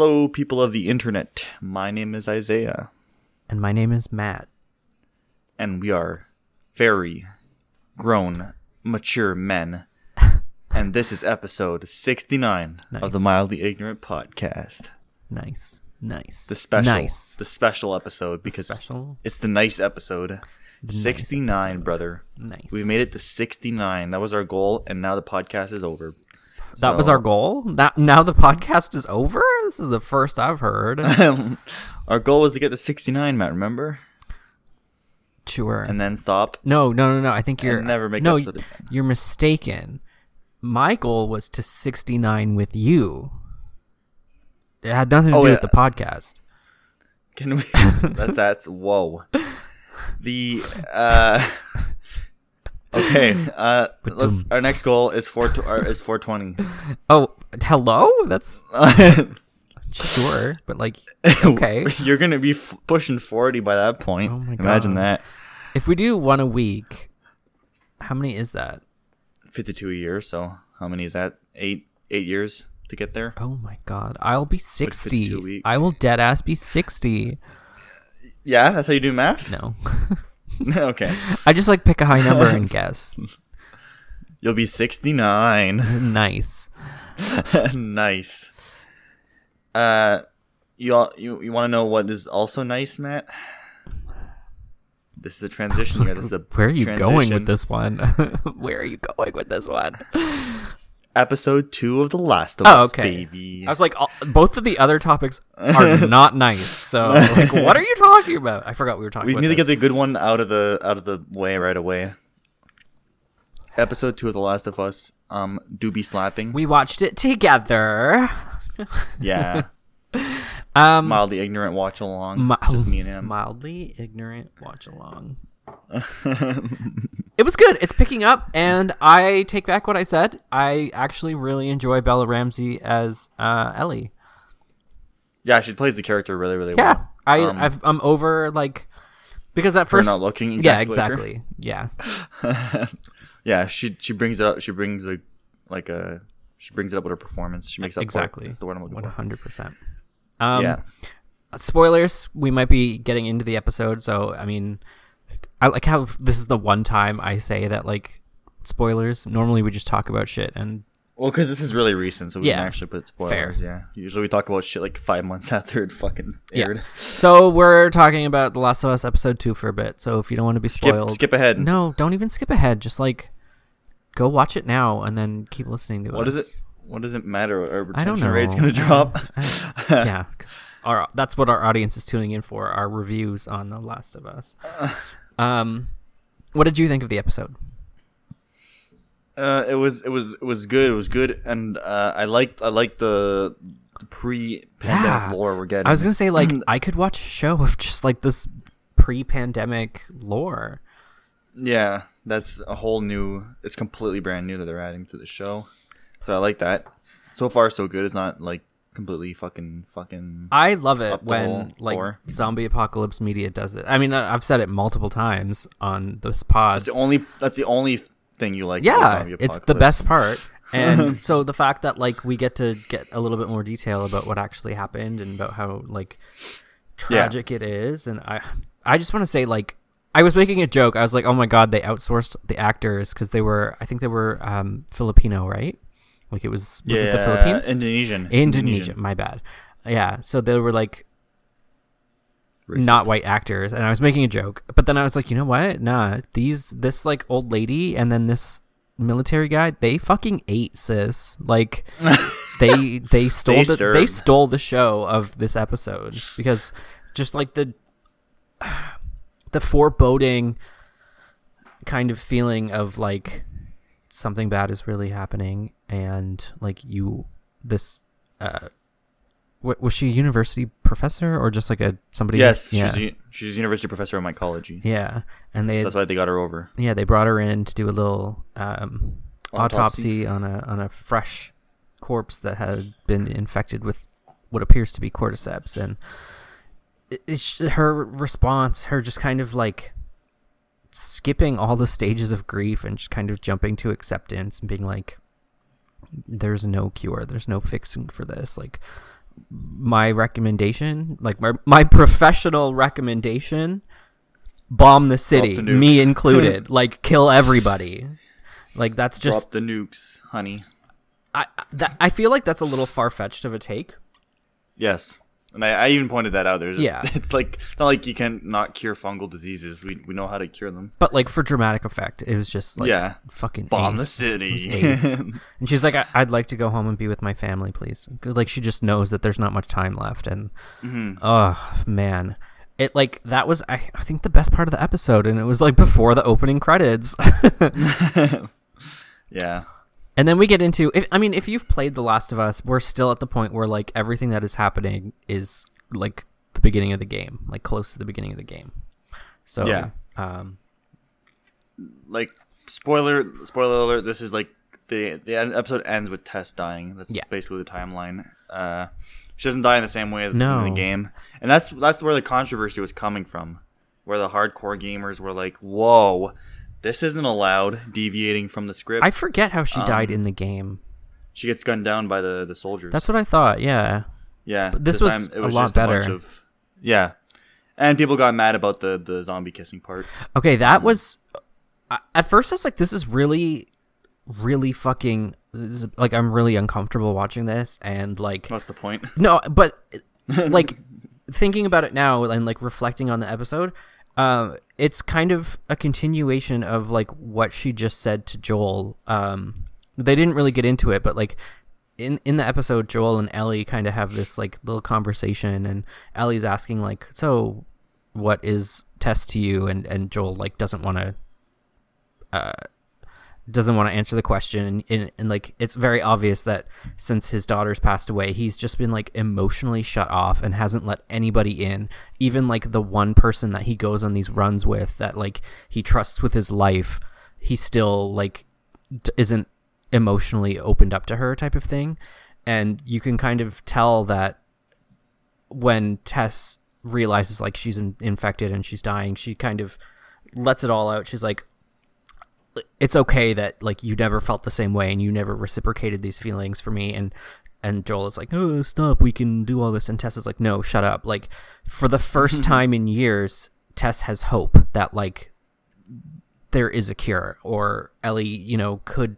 Hello, people of the internet. My name is Isaiah, And my name is Matt. and we are very grown, mature men. and this is episode 69 of the Mildly Ignorant podcast. Nice. Nice. The special, Nice. the special episode because special? it's the nice episode. The nice 69, episode. brother. Nice. We made it to 69. That was our goal, and now the podcast is over. That was our goal? Now, now the podcast is over? This is the first I've heard. our goal was to get to 69, Matt, remember? sure. And then stop. no, no, no, no. I think you're never make no, you're mistaken. My goal was to 69 with you. It had nothing to Oh, do yeah. with the podcast. Can we? that's that's whoa. The uh. Okay. Uh. Let's. Our next goal is four. To, uh, is four twenty. Oh, hello? That's sure, but like okay. You're gonna be f- pushing forty by that point. Oh my Imagine God. that. If we do one a week, how many is that? Fifty-two a year. So how many is that? Eight. Eight years to get there. Oh my god, I'll be 60. I will dead ass be 60. Yeah, that's how you do math. No. okay. I just like pick a high number and guess. You'll be sixty-nine. Nice. nice. Uh, you all, you you want to know what is also nice, Matt? This is a transition here. This is a Where are you going with this one? Where are you going with this one? Episode two of The Last of Oh, Us, okay. baby. I was like, all, both of the other topics are not nice. So, like, what are you talking about? I forgot we were talking we need to get the good one out of the out of the way right away. Episode two of The Last of Us. Um, do be slapping. we watched it together. yeah, Um, mildly ignorant watch along. mi- just me and him. Mildly ignorant watch along. It was good. It's picking up, and I take back what I said. I actually really enjoy Bella Ramsey as uh, Ellie. yeah, she plays the character really, really Yeah, well. I Um, I've, I'm over like because at first, not looking. yeah, exactly like exactly, yeah, yeah, she she brings it up. She brings a like a she brings it up with her performance. She makes up exactly. That's the word I'm looking One for. hundred percent. Um, yeah, spoilers. We might be getting into the episode, so I mean, I like how this is the one time I say that like spoilers. Normally, we just talk about shit, and well, because this is really recent, so we Yeah, can actually put fair. spoilers. Yeah, usually we talk about shit like five months after it fucking Yeah. aired. so we're talking about The Last of Us episode two for a bit. So if you don't want to be spoiled, skip ahead. no, don't even skip ahead. Just like go watch it now and then keep listening to What us. does it? What does it matter? Our I don't retention know. rate's gonna drop. I- yeah, because our that's what our audience is tuning in for. Our reviews on The Last of Us. Um, what did you think of the episode? Uh, it was it was it was good. It was good, and uh, I liked I liked the, the pre-pandemic Yeah. lore we're getting. I was gonna say like I could watch a show of just like this pre-pandemic lore. Yeah, that's a whole new. It's completely brand new that they're adding to the show. So I like that. So far, so good. It's not like completely fucking fucking. I love it when like lore. zombie apocalypse media does it. I mean, I've said it multiple times on this pod. That's the only. That's the only thing you like. yeah, Zombie it's the best part. And so the fact that like we get to get a little bit more detail about what actually happened and about how like tragic it is, and I I just want to say like I was making a joke. I was like, oh my god, they outsourced the actors because they were I think they were um, Filipino, right? Like it was was yeah, it the Philippines? Indonesian. Indonesia, my bad. Yeah, so they were like Racist. not white actors and i was making a joke but then i was like you know what nah these this like old lady and then this military guy they fucking ate sis like they they stole They the, they stole the show of this episode because just like the the foreboding kind of feeling of like something bad is really happening and like you this uh what was she a university professor or just like a somebody Yes, yeah she's a, she's a university professor of mycology. yeah and they That's why they got her over. yeah they brought her in to do a little um Autopsy. autopsy on a on a fresh corpse that had been infected with what appears to be cordyceps and it, it's her response her just kind of like skipping all the stages of grief and just kind of jumping to acceptance and being like there's no cure there's no fixing for this like my recommendation, like my my professional recommendation, bomb the city, the me included. like kill everybody. Like that's just Drop the nukes, honey. I that I feel like that's a little far fetched of a take. Yes. And I, I even pointed that out. There's just, Yeah. It's like it's not like you can not cure fungal diseases. We we know how to cure them. But like for dramatic effect, it was just like Yeah. fucking Bomb the ace. Was city. and she's like, I- "I'd like to go home and be with my family, please." like she just knows that there's not much time left, and Mhm. oh man, it like that was I, I think the best part of the episode, and it was like before the opening credits. yeah. And then we get into if, I mean, if you've played The Last of Us, we're still at the point where like everything that is happening is like the beginning of the game, like close to the beginning of the game. So Yeah. um Like spoiler spoiler alert. This is like the the episode ends with Tess dying. That's Yeah. basically the timeline. Uh, she doesn't die in the same way as No. in the game, and that's that's where the controversy was coming from, where the hardcore gamers were like, "Whoa, this isn't allowed." Deviating from the script. I forget how she died Um, in the game. she gets gunned down by the the soldiers. That's what I thought. Yeah. Yeah, But this was a lot just bunch better. of, yeah, and people got mad about the the zombie kissing part. Okay, that was at first I was like this is really really fucking is, like I'm really uncomfortable watching this and like What's the point? No, but like thinking about it now and like reflecting on the episode, um, it's kind of a continuation of like what she just said to Joel. Um, they didn't really get into it, but like in in the episode, Joel and Ellie kind of have this like little conversation, and Ellie's asking like, "So, what is Tess to you?" and and Joel like doesn't want to. Uh, doesn't want to answer the question and, and, and like it's very obvious that since his daughter's passed away he's just been like emotionally shut off and hasn't let anybody in. Even like the one person that he goes on these runs with that like he trusts with his life he still like d- isn't emotionally opened up to her type of thing. And you can kind of tell that when Tess realizes like she's in- infected and she's dying she kind of lets it all out. She's like it's okay that like you never felt the same way and you never reciprocated these feelings for me and and Joel is like, "Oh, stop. We can do all this." And Tess is like, "No, shut up." Like for the first time in years, Tess has hope that like there is a cure or Ellie, you know, could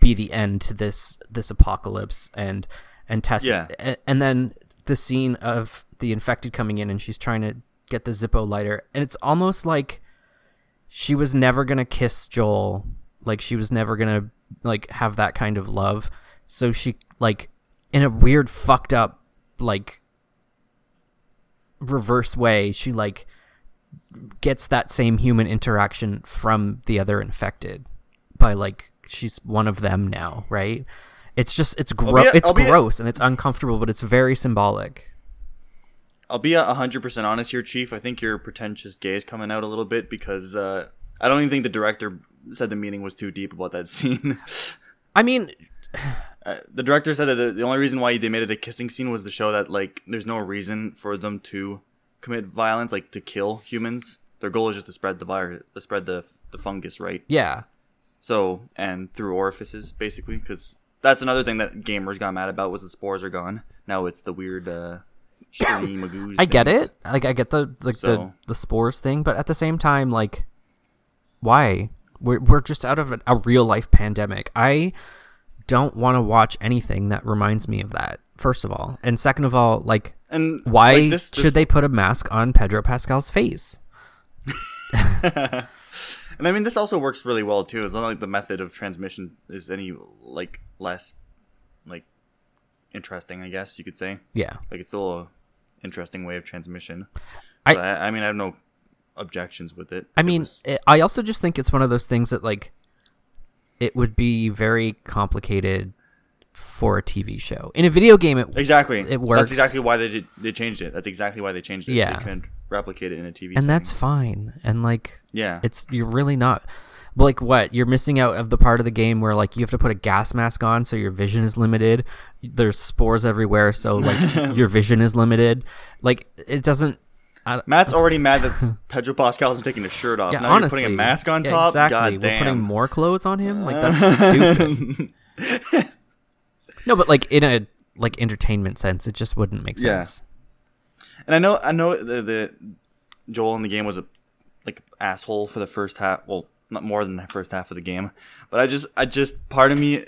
be the end to this this apocalypse and and Tess Yeah. a- and then the scene of the infected coming in and she's trying to get the Zippo lighter and it's almost like she was never gonna kiss Joel. Like she was never gonna like have that kind of love. So she like in a weird fucked up like reverse way, she like gets that same human interaction from the other infected by like she's one of them now, right? It's just it's gro- Albeit- it's albeit- gross and it's uncomfortable, but it's very symbolic. I'll be a hundred percent honest here, Chief. I think your pretentious gaze coming out a little bit because uh, I don't even think the director said the meaning was too deep about that scene. I mean, uh, the director said that the, the only reason why they made it a kissing scene was to show that like there's no reason for them to commit violence, like to kill humans. Their goal is just to spread the virus, to spread the the fungus, right? yeah. So and through orifices, basically, because that's another thing that gamers got mad about was the spores are gone. Now it's the weird uh, stringy magoos. I get it. Like I get the like the So- the spores thing, but at the same time, like, why? We're we're just out of a, a real life pandemic. I don't want to watch anything that reminds me of that. First of all, and second of all, like, And why like, this, this should they put a mask on Pedro Pascal's face? and I mean, this also works really well too. It's not like the method of transmission is any like less like interesting. I guess you could say. Yeah, Like it's still a interesting way of transmission. I- I, I mean, I have no objections with it. I It mean, was- it, I also just think it's one of those things that like it would be very complicated for a TV show. In a video game, it exactly. it works. That's exactly why they did, they changed it. That's exactly why they changed it. Yeah. They couldn't replicate it in a TV. and setting. that's fine. And like yeah. it's you're really not but like what you're missing out of the part of the game where like you have to put a gas mask on so your vision is limited there's spores everywhere so like your vision is limited like it doesn't I, Matt's already mad that Pedro Pascal isn't taking his shirt off. yeah, now honestly, you're putting a mask on yeah, top. exactly God we're putting more clothes on him like that's stupid no but like in a like entertainment sense, it just wouldn't make Yeah. sense. And I know I know the, the Joel in the game was a like asshole for the first half. Well, not more than the first half of the game, but I just I just part of me,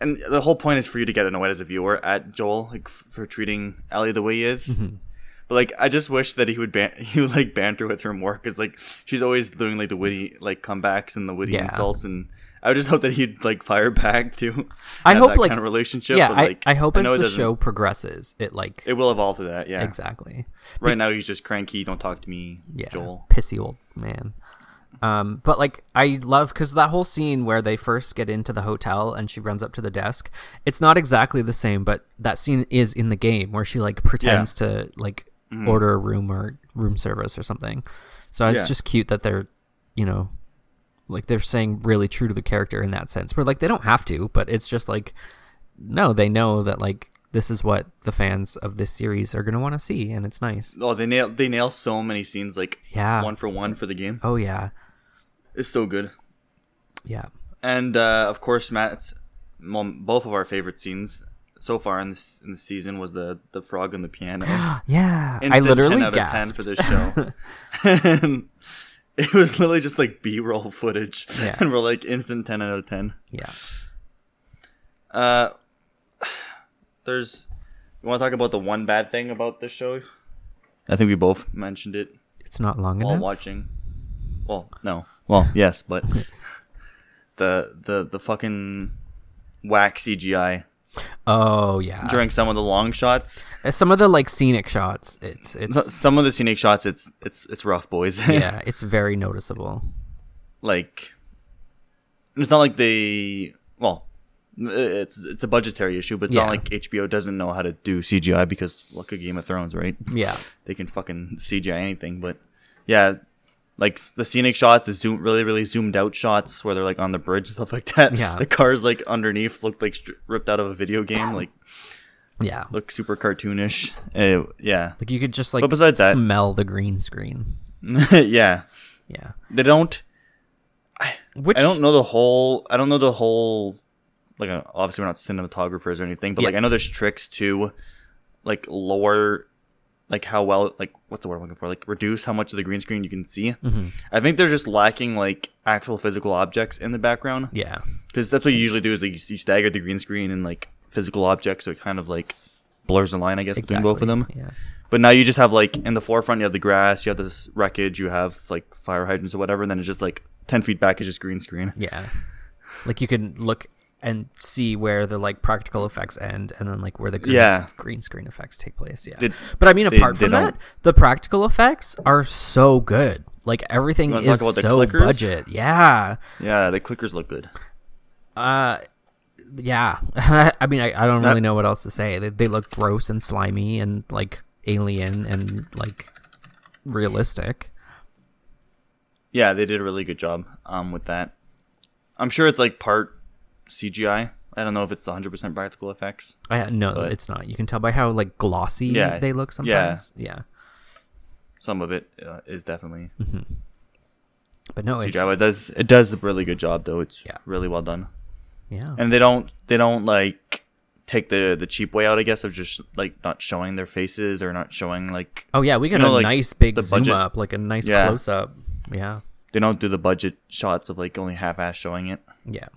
and the whole point is for you to get annoyed as a viewer at Joel like f- for treating Ellie the way he is. Mm-hmm. But like I just wish that he would ban- he would like banter with her more because like she's always doing like the witty like comebacks and the witty Yeah. insults and. I would just hope that he'd like fire back too. I hope, like- kind of relationship. yeah, but, I, like, I hope as know it the show progresses, it like it will evolve to that. Yeah, exactly. Right now he's just cranky. Don't talk to me, yeah, Joel. pissy old man. Um, but like I love because that whole scene where they first get into the hotel and she runs up to the desk. It's not exactly the same, but that scene is in the game where she like pretends to like order a room or room service or something. So it's Yeah. just cute that they're, you know, like they're saying really true to the character in that sense. Where like they don't have to, but it's just like no, they know that like this is what the fans of this series are gonna want to see, and it's nice. Oh, they nail they nail so many scenes like Yeah. one for one for the game. Oh yeah, It's so good. yeah. And uh, of course, Matt's well, both of our favorite scenes so far in this in the season was the the frog and the piano. Yeah, I literally 10 out of 10 gasped. for this show. and it was literally just like B-roll footage, Yeah. and we're like instant ten out of ten. yeah, Uh, there's. You want to talk about the one bad thing about this show? I think we both mentioned it it's not long while enough. watching. Well, no. Well, yes, but the the the fucking whack CGI Oh yeah, during some of the long shots. Some of the like scenic shots. It's it's Some of the scenic shots, it's it's it's rough, boys. yeah, it's very noticeable. like it's not like they well it's it's a budgetary issue but it's Yeah. not like hbo doesn't know how to do cgi because look at game of thrones right Yeah, they can fucking cgi anything but yeah like the scenic shots the zoom really really zoomed out shots where they're like on the bridge and stuff like that Yeah. the cars like underneath looked like stri- ripped out of a video game like yeah. look super cartoonish Uh, yeah Like you could just like But besides that- smell the green screen. yeah Yeah, they don't which I don't know the whole. I don't know the whole. Like, uh, obviously, we're not cinematographers or anything, but Yeah. like, I know there's tricks to, like, lower, like how well, like, what's the word I'm looking for? Like, reduce how much of the green screen you can see. Mhm. I think they're just lacking like actual physical objects in the background Yeah, because that's what you usually do is like you, you stagger the green screen and like physical objects, so it kind of like blurs the line, I guess, between both of them. Yeah, But now you just have like in the forefront, you have the grass, you have this wreckage, you have like fire hydrants or whatever, and then it's just like ten feet back is just green screen. yeah. Like you can look and see where the like practical effects end, and then like where the green, Yeah. green screen effects take place. Yeah, Did- but I mean, apart they from that, don't- the practical effects are so good. Like everything is so budget. Yeah. Yeah, the clickers look good. Uh, yeah. I mean, I, I don't That- really know what else to say. They, they look gross and slimy and like alien and like realistic. Yeah, they did a really good job um, with that. I'm sure it's like part CGI. I don't know if it's 100% practical effects. I no, But- it's not. You can tell by how like glossy Yeah, they look sometimes. Yeah. Some of it uh, is definitely But no, CGI. But it does it does a really good job though. It's Yeah. really well done. yeah. And they don't they don't like take the the cheap way out. I guess of just like not showing their faces or not showing like Oh yeah, we got you know, a like, nice big zoom budget- up, like a nice Yeah. close up. Yeah. they don't do the budget shots of like only half ass showing it. Yeah.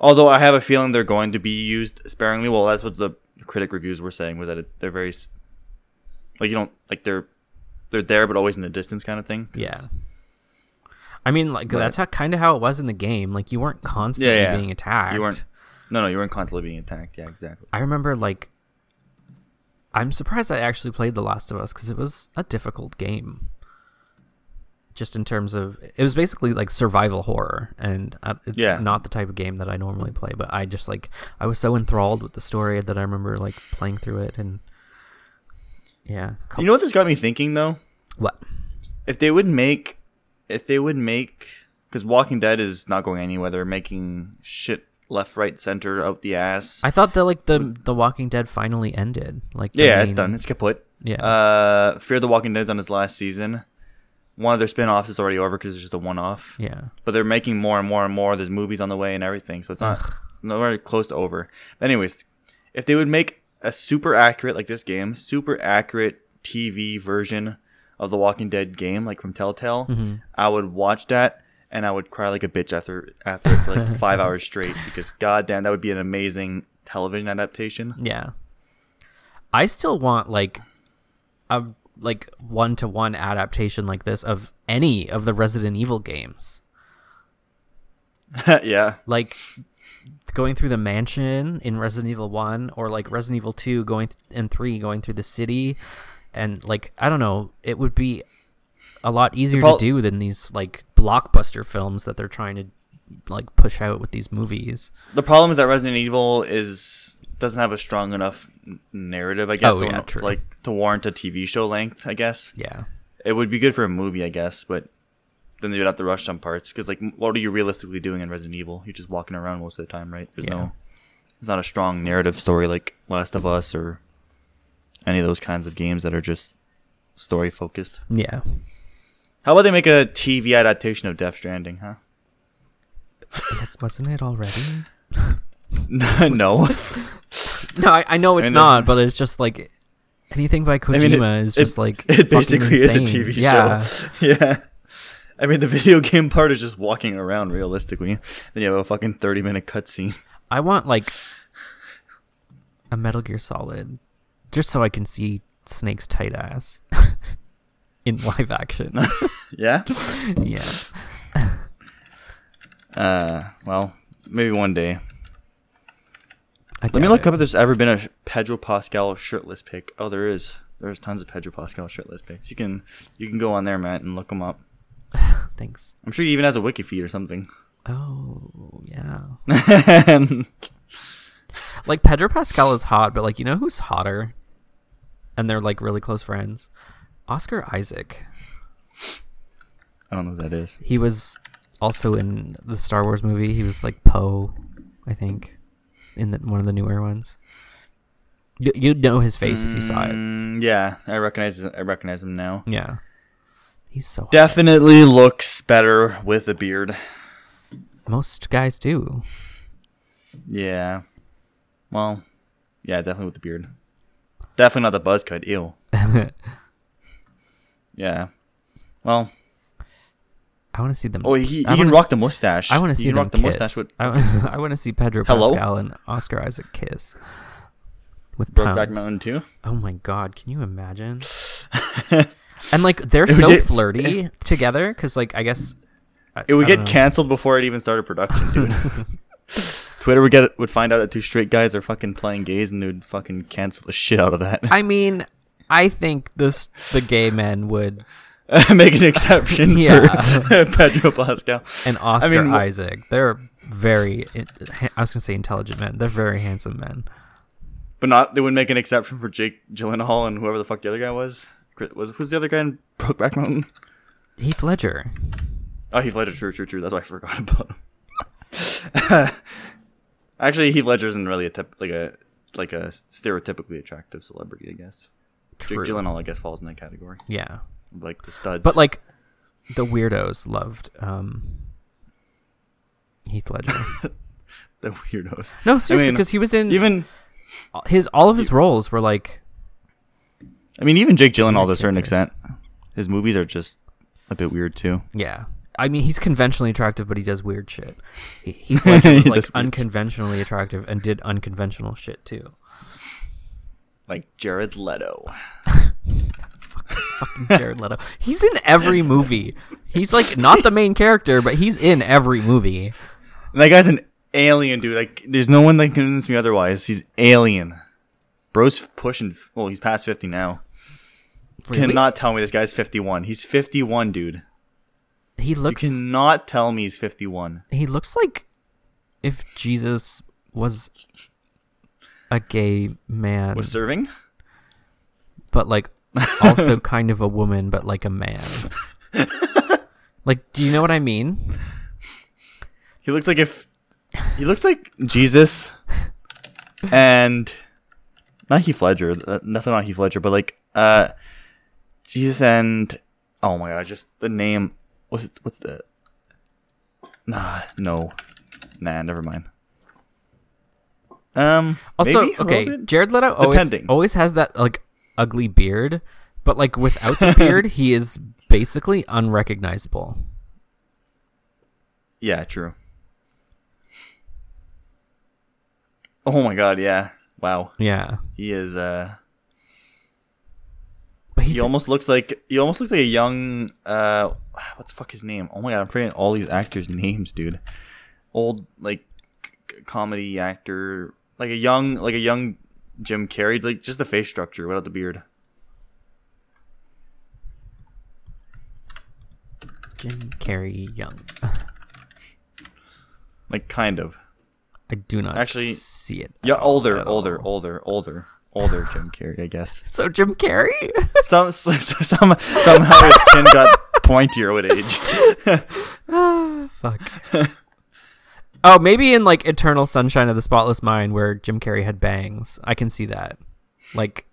Although I have a feeling they're going to be used sparingly. Well, that's what the critic reviews were saying was that it, they're very like you don't like they're they're there but always in the distance kind of thing. Yeah. I mean, like But- that's how kind of how it was in the game. Like you weren't constantly Yeah, yeah. being attacked. You weren't. No, no, you weren't constantly being attacked. Yeah, exactly. I remember like I'm surprised I actually played The Last of Us because it was a difficult game. Just in terms of it was basically like survival horror, and uh, it's Yeah. not the type of game that I normally play. But I just like I was so enthralled with the story that I remember like playing through it and yeah. You know what this got me thinking though? what? If they would make, if they would make, because Walking Dead is not going anywhere. They're making shit left, right, center, out the ass. I thought that like the the Walking Dead finally ended. Like yeah, it's done. It's kaput. Yeah. Uh, Fear the Walking Dead's on his last season. One of their spin-offs is already over because it's just a one-off. Yeah. But they're making more and more and more. There's movies on the way and everything, so it's not it's nowhere close to over. But anyways, if they would make a super accurate like this game, super accurate TV version of the Walking Dead game, like from Telltale, Mhm. I would watch that and I would cry like a bitch after after for like five hours straight because goddamn, that would be an amazing television adaptation. Yeah. I still want like a like one to one adaptation like this of any of the Resident Evil games. yeah, Like going through the mansion in Resident Evil 1 or like Resident Evil 2 going th- and 3 going through the city and like I don't know, it would be a lot easier to do than these like blockbuster films that they're trying to like push out with these movies. the problem is that Resident Evil is doesn't have a strong enough narrative, I guess, Oh, to, yeah, true. like to warrant a TV show length. I guess Yeah. it would be good for a movie, I guess, but then they would have to rush some parts because, like, what are you realistically doing in Resident Evil? You're just walking around most of the time, right? There's Yeah. no, it's not a strong narrative story like Last of Us or any of those kinds of games that are just story focused. Yeah. How about they make a TV adaptation of Death Stranding, huh? Wasn't it already? no. No, I, I know it's not, but it's just like anything by Kojima mean, it- is it- just like It basically is a insane. TV yeah. show. Yeah. I mean, the video game part is just walking around realistically. Then you have a fucking 30 minute cutscene. I want like a Metal Gear Solid, just so I can see Snake's tight ass in live action. Yeah? yeah, Uh, well, maybe one day. I Let me look it. up if there's ever been a Pedro Pascal shirtless pic. Oh, there is. There's tons of Pedro Pascal shirtless pics. You can you can go on there, Matt, and look them up. Thanks. I'm sure he even has a wiki feed or something. Oh yeah, like Pedro Pascal is hot, but like you know who's hotter, and they're like really close friends. Oscar Isaac. I don't know what that is. He was also in the Star Wars movie. He was like Poe, I think, in the, one of the newer ones. You, you'd know his face if you saw it. Mm, Yeah, I recognize I recognize him now. Yeah, he's so. hot. Definitely looks better with a beard. Most guys do. Yeah. Well, yeah, definitely with the beard. Definitely not the buzz cut. Ew. Yeah. Well, I want to see them. oh, he, he I can rock s- the mustache. I want to see them rock the kiss. mustache with I, I want to see Pedro Hello? Pascal and Oscar Isaac kiss with Brokeback. Mountain too. Oh my god, can you imagine? and like they're so get- flirty together because like I guess I- It would get know. canceled before it even started production, dude. Twitter would get would find out that two straight guys are fucking playing gays, and they would fucking cancel the shit out of that. I mean, I think this the gay men would Make an exception Yeah. for Pedro Pascal. and Oscar mean, Isaac. They're very. I was gonna say intelligent men. They're very handsome men. But not they wouldn't make an exception for Jake Gyllenhaal and whoever the fuck the other guy was. Was who's the other guy in Brokeback Mountain? Heath Ledger. Oh, Heath Ledger. True, true, true. That's why I forgot about him. Actually, Heath Ledger isn't really a tip, like a like a stereotypically attractive celebrity. I guess. True. Jake Gyllenhaal, I guess, falls in that category. Yeah, Like the studs. but like the weirdos loved um Heath Ledger. the weirdos. No, seriously, mean, because he was in Even his all of his roles were like I mean, even Jake Gyllenhaal to a certain extent, his movies are just a bit weird too. yeah. I mean, he's conventionally attractive, but he does weird shit. He- Heath Ledger was like weird shit. unconventionally attractive and did unconventional shit too. Like Jared Leto. Fucking Jared Leto. He's in every movie. He's like not the main character, but he's in every movie. That guy's an alien, dude. Like, there's no one that can convince me otherwise. He's alien. Bro's pushing. Well, he's past fifty now. Really? Cannot tell me this guy's fifty-one. He's fifty-one, dude. He looks. you cannot tell me he's fifty-one. He looks like if Jesus was a gay man, Was serving? but like also kind of a woman, but like a man. like, do you know what I mean? He looks like if he looks like Jesus, and not Heath Ledger. uh, Nothing on Heath Ledger, but like uh, Jesus and Oh my god! Just the name. What's it, what's the? Nah, no, nah, never mind. Um. Also, maybe a little okay? Jared Leto always Depending. always has that like ugly beard, but like without the beard, he is basically unrecognizable. Yeah, true. Oh my god! Yeah. Wow. Yeah, He is. Uh. but he's he almost looks like he almost looks like a young. Uh. What's the fuck his name? Oh my god! I'm forgetting all these actors' names, dude. Old like c- comedy actor, like a young, like a young Jim Carrey, like just the face structure without the beard. Jim Carrey young. Like kind of. I do not Actually, see it. Yeah, older, older, older, older, older Jim Carrey, I guess. So Jim Carrey? Some, some somehow his chin got pointier with age. Ah, Fuck. Oh, maybe in like Eternal Sunshine of the Spotless Mind, where Jim Carrey had bangs. I can see that. Like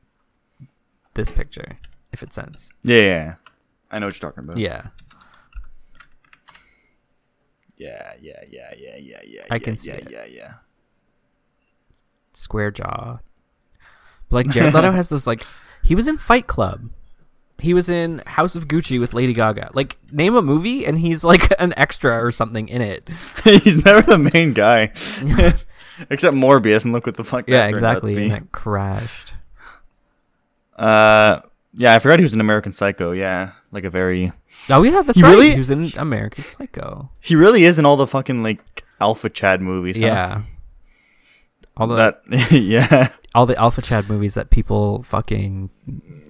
this picture, if it sends. yeah, yeah, yeah. I know what you're talking about. Yeah. yeah, yeah, yeah, yeah, yeah, yeah. I yeah, can see yeah, it. Yeah, yeah. square jaw. But like Jared Leto has those like he was in Fight Club. He was in House of Gucci with Lady Gaga. Like name a movie and he's like an extra or something in it. He's never the main guy, except Morbius, and look what the fuck. yeah, that out to exactly. And that crashed. Uh, yeah, I forgot he was an American Psycho. Yeah, like a very. Oh yeah, that's He right. really- He was in American Psycho. He really is in all the fucking like Alpha Chad movies. huh? Yeah. All the That yeah. all the Alpha Chad movies that people fucking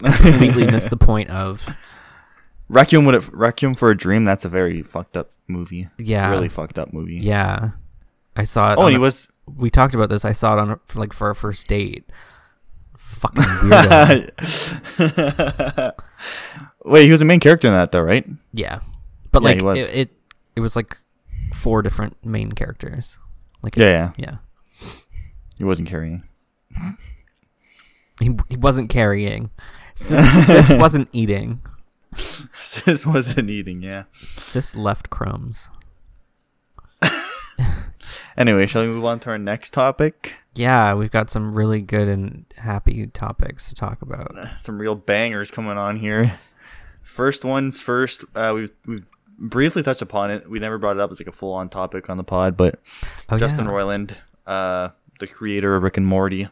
completely missed the point of. Requiem would Requiem for a Dream. That's a very fucked up movie. Yeah. Really fucked up movie. Yeah. I saw it. Oh, he a- was. we talked about this. I saw it on a, for, like for a first date. Fucking weirdo. Wait, he was the main character in that though, right? yeah, but Yeah, like. It, it, it was like four different main characters. Like Yeah, yeah. yeah. He wasn't carrying. He he wasn't carrying. Sis, Sis wasn't eating. Sis wasn't eating. Yeah. Sis left crumbs. Anyway, shall we move on to our next topic? Yeah, we've got some really good and happy topics to talk about. Some real bangers coming on here. First ones first. Uh, we've we've briefly touched upon it. We never brought it up as like a full on topic on the pod, but Oh, Justin yeah. Roiland, uh, the creator of Rick and Morty,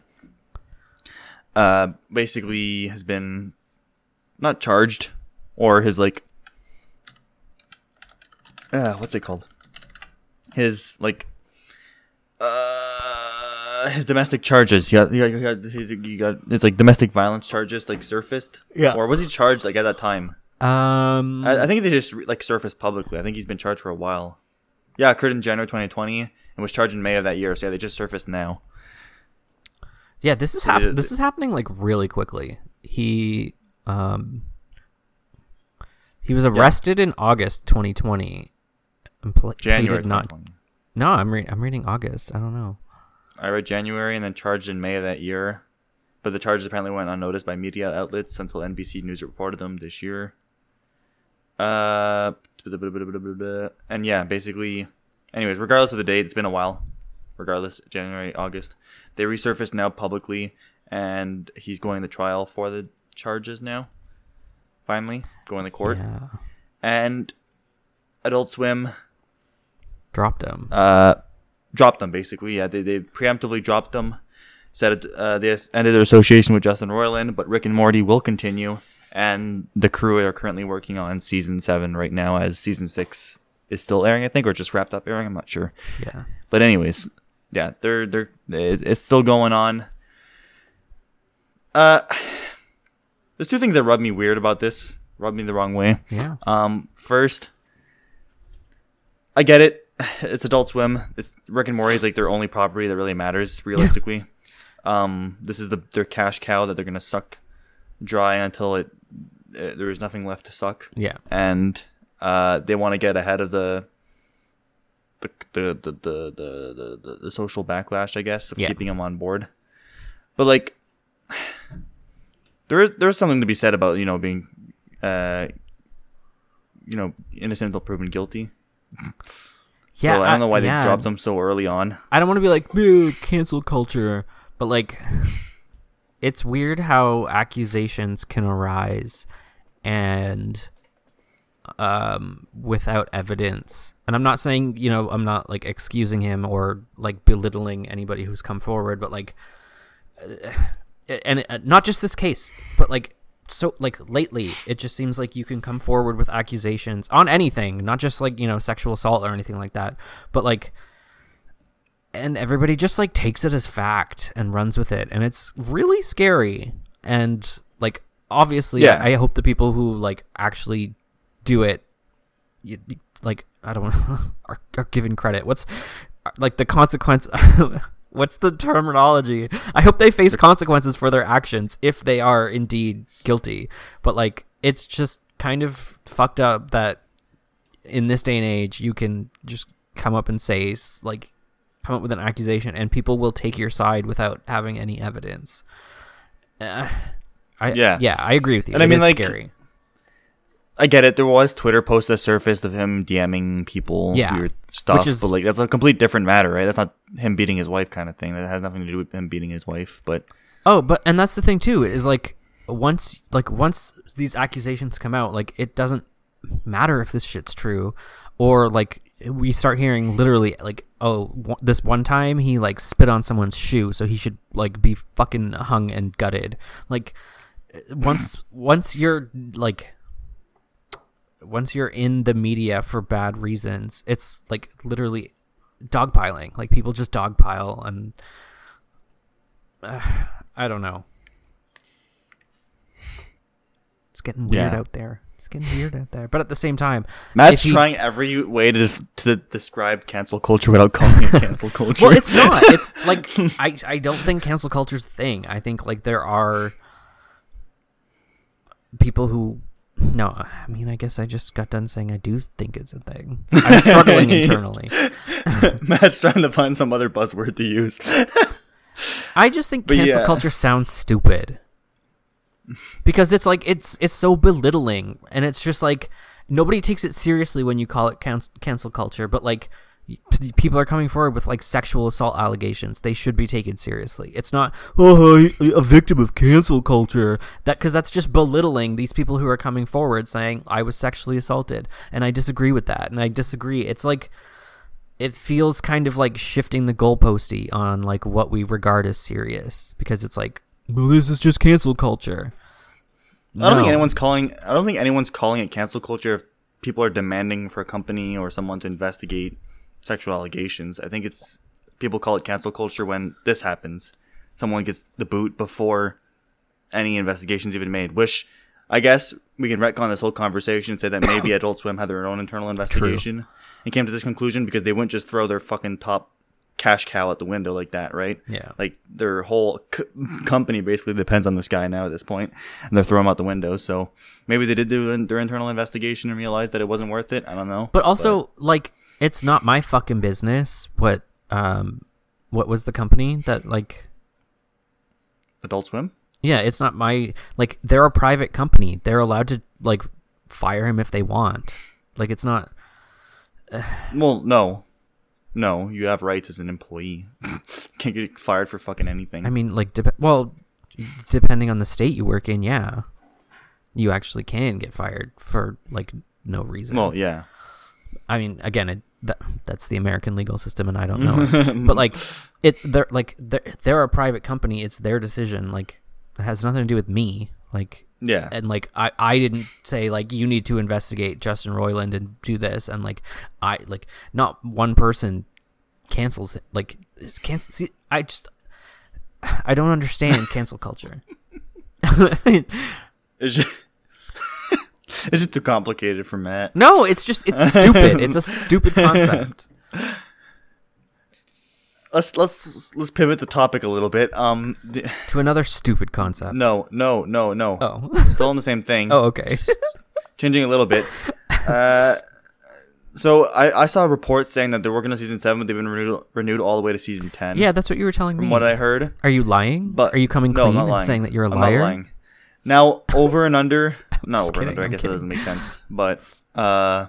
uh, basically has been not charged, or his like, uh, what's it called? His like, uh, his domestic charges. He got, he got, he got, he got it's like domestic violence charges like surfaced. Yeah. Or was he charged like at that time? Um, I, I think they just like surfaced publicly. I think he's been charged for a while. Yeah, occurred in January 2020 and was charged in May of that year. So yeah, they just surfaced now. yeah, this is hap- this is happening like really quickly. He um he was arrested in August 2020 and pl- January pleaded not 2020. No, I'm re- I'm reading August. I don't know. I read January and then charged in May of that year, but the charges apparently went unnoticed by media outlets until NBC News reported them this year. Uh, and yeah, basically, anyways, regardless of the date, it's been a while. Regardless, January, August, they resurfaced now publicly, and he's going to trial for the charges now. Finally, going to court, Yeah. and Adult Swim Dropped him. uh, dropped them basically. Yeah, they, they preemptively dropped them. Said it, uh, they ended their association with Justin Roiland, but Rick and Morty will continue, and the crew are currently working on season seven right now, as season six is still airing, I think, or just wrapped up airing. I'm not sure. yeah. But anyways, yeah, they're they're it's still going on. Uh, there's two things that rub me weird about this. Rub me the wrong way. Yeah. Um, first, I get it. It's Adult Swim. It's Rick and Morty is like their only property that really matters realistically. Um, this is the their cash cow that they're gonna suck dry until it uh, there is nothing left to suck, Yeah. and uh, they want to get ahead of the the the the the the, the, the social backlash, I guess, of Yeah. keeping them on board. But like, there is there's something to be said about you know being uh you know innocent until proven guilty. Yeah, so I don't know why yeah. they dropped them so early on. I don't want to be like "Boo, cancel culture, but like it's weird how accusations can arise and um without evidence. And I'm not saying, you know, I'm not like excusing him or like belittling anybody who's come forward, but like uh, and uh, not just this case, but like so like lately it just seems like you can come forward with accusations on anything, not just like, you know, sexual assault or anything like that, but like and everybody just like takes it as fact and runs with it and it's really scary. And like obviously Yeah. I, I hope the people who like actually do it you, like i don't know are, are given credit. What's like the consequence what's the terminology? I hope they face consequences for their actions if they are indeed guilty. But like it's just kind of fucked up that in this day and age you can just come up and say like come up with an accusation and people will take your side without having any evidence uh, I, Yeah. yeah i agree with you And I mean, like, scary I get it. There was Twitter posts that surfaced of him DMing people Yeah. weird stuff, is- but like that's a complete different matter, right? That's not him beating his wife kind of thing. That has nothing to do with him beating his wife. But Oh, but and that's the thing too is like once like once these accusations come out, like it doesn't matter if this shit's true or like we start hearing literally like oh one- this one time he like spit on someone's shoe so he should like be fucking hung and gutted. Like once once you're like once you're in the media for bad reasons it's like literally dogpiling. Like people just dogpile and uh, i don't know. It's getting weird Yeah. out there it's getting weird out there but at the same time Matt's he- trying every way to to describe cancel culture without calling it cancel culture. well it's not it's like i i don't think cancel culture's a thing i think like there are people who no i mean i guess i just got done saying i do think it's a thing i'm struggling internally Matt's trying to find some other buzzword to use. i just think But cancel yeah. culture sounds stupid because it's like it's it's so belittling and it's just like nobody takes it seriously when you call it cancel, cancel culture but like people are coming forward with like sexual assault allegations. They should be taken seriously. It's not oh, oh a victim of cancel culture. That because that's just belittling these people who are coming forward saying i was sexually assaulted and i disagree with that and i disagree. It's like it feels kind of like shifting the goalposty on like what we regard as serious because it's like well this is just cancel culture I don't think anyone's calling. I don't think anyone's calling it cancel culture if people are demanding for a company or someone to investigate sexual allegations. I think it's people call it cancel culture when this happens. Someone gets the boot before any investigations even made. Which I guess we can retcon this whole conversation and say that maybe Adult Swim had their own internal investigation and came to this conclusion because they wouldn't just throw their fucking top cash cow at the window like that, right? Yeah. Like their whole c- company basically depends on this guy now at this point, and they're throwing him out the window. So maybe they did do their internal investigation and realized that it wasn't worth it. I don't know. But also, like, it's not my fucking business what um what was the company that like Adult Swim. yeah, it's not my like they're a private company. They're allowed to like fire him if they want. Like it's not Well, no, no, you have rights as an employee. Can't get fired for fucking anything. I mean like dep- well depending on the state you work in, yeah. You actually can get fired for like no reason. well, yeah. I mean, again, it, that that's the American legal system, and I don't know. it. but like, it's they're like they're they're a private company. It's their decision. Like, it has nothing to do with me. Like, Yeah. and like I I didn't say like you need to investigate Justin Roiland and do this, and like I like not one person cancels it. Like, it's cancel. See, I just I don't understand cancel culture. It's just, it's just too complicated for Matt. no, it's just it's stupid. It's a stupid concept. Let's let's let's pivot the topic a little bit. Um, d- To another stupid concept. no, no, no, no. Oh. Still on the same thing. Oh, okay. changing a little bit. Uh, so I, I saw a report saying that they're working on season seven, but they've been renewed, renewed all the way to season ten. yeah, that's what you were telling me. from what I heard. Are you lying? But are you coming no, I'm clean not and saying that you're a I'm liar? Not lying. Now over and under. No, just over and kidding, under. I guess kidding. that doesn't make sense. But uh,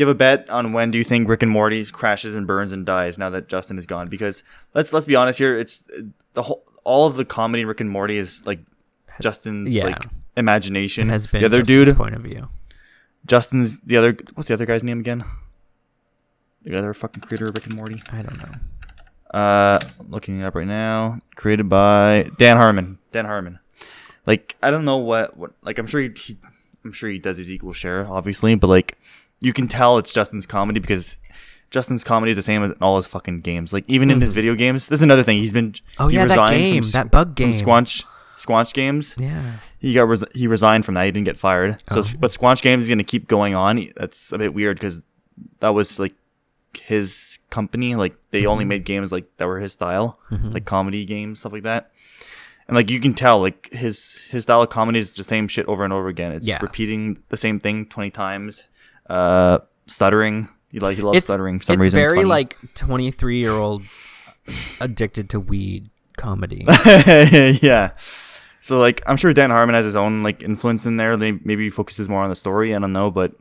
give a bet on when do you think Rick and Morty crashes and burns and dies now that Justin is gone? Because let's let's be honest here. It's the whole all of the comedy in Rick and Morty is like Justin's Yeah. like imagination. It has been the other Justin's dude. point of view. Justin's the other. What's the other guy's name again? The other fucking creator of Rick and Morty. I don't know. Uh, looking it up right now. Created by Dan Harmon. Dan Harmon. Like I don't know what what like I'm sure he, he I'm sure he does his equal share, obviously, but like you can tell it's Justin's comedy because Justin's comedy is the same as in all his fucking games. Like even in his video games, this is another thing. He's been Oh, he yeah, that game, s- that bug game. from Squanch Squanch games. Yeah. He got res- he resigned from that. He didn't get fired. So, Oh. but Squanch Games is gonna keep going on. That's a bit weird because that was like his company. Like they only Mm-hmm. made games like that were his style, like comedy games, stuff like that. And like you can tell, like his his style of comedy is the same shit over and over again. It's Yeah. repeating the same thing twenty times. Uh, stuttering. He like he loves It's stuttering for some it's reason. very funny. like 23 year old addicted to weed comedy. yeah. So like I'm sure Dan Harmon has his own like influence in there. They maybe he focuses more on the story. I don't know, but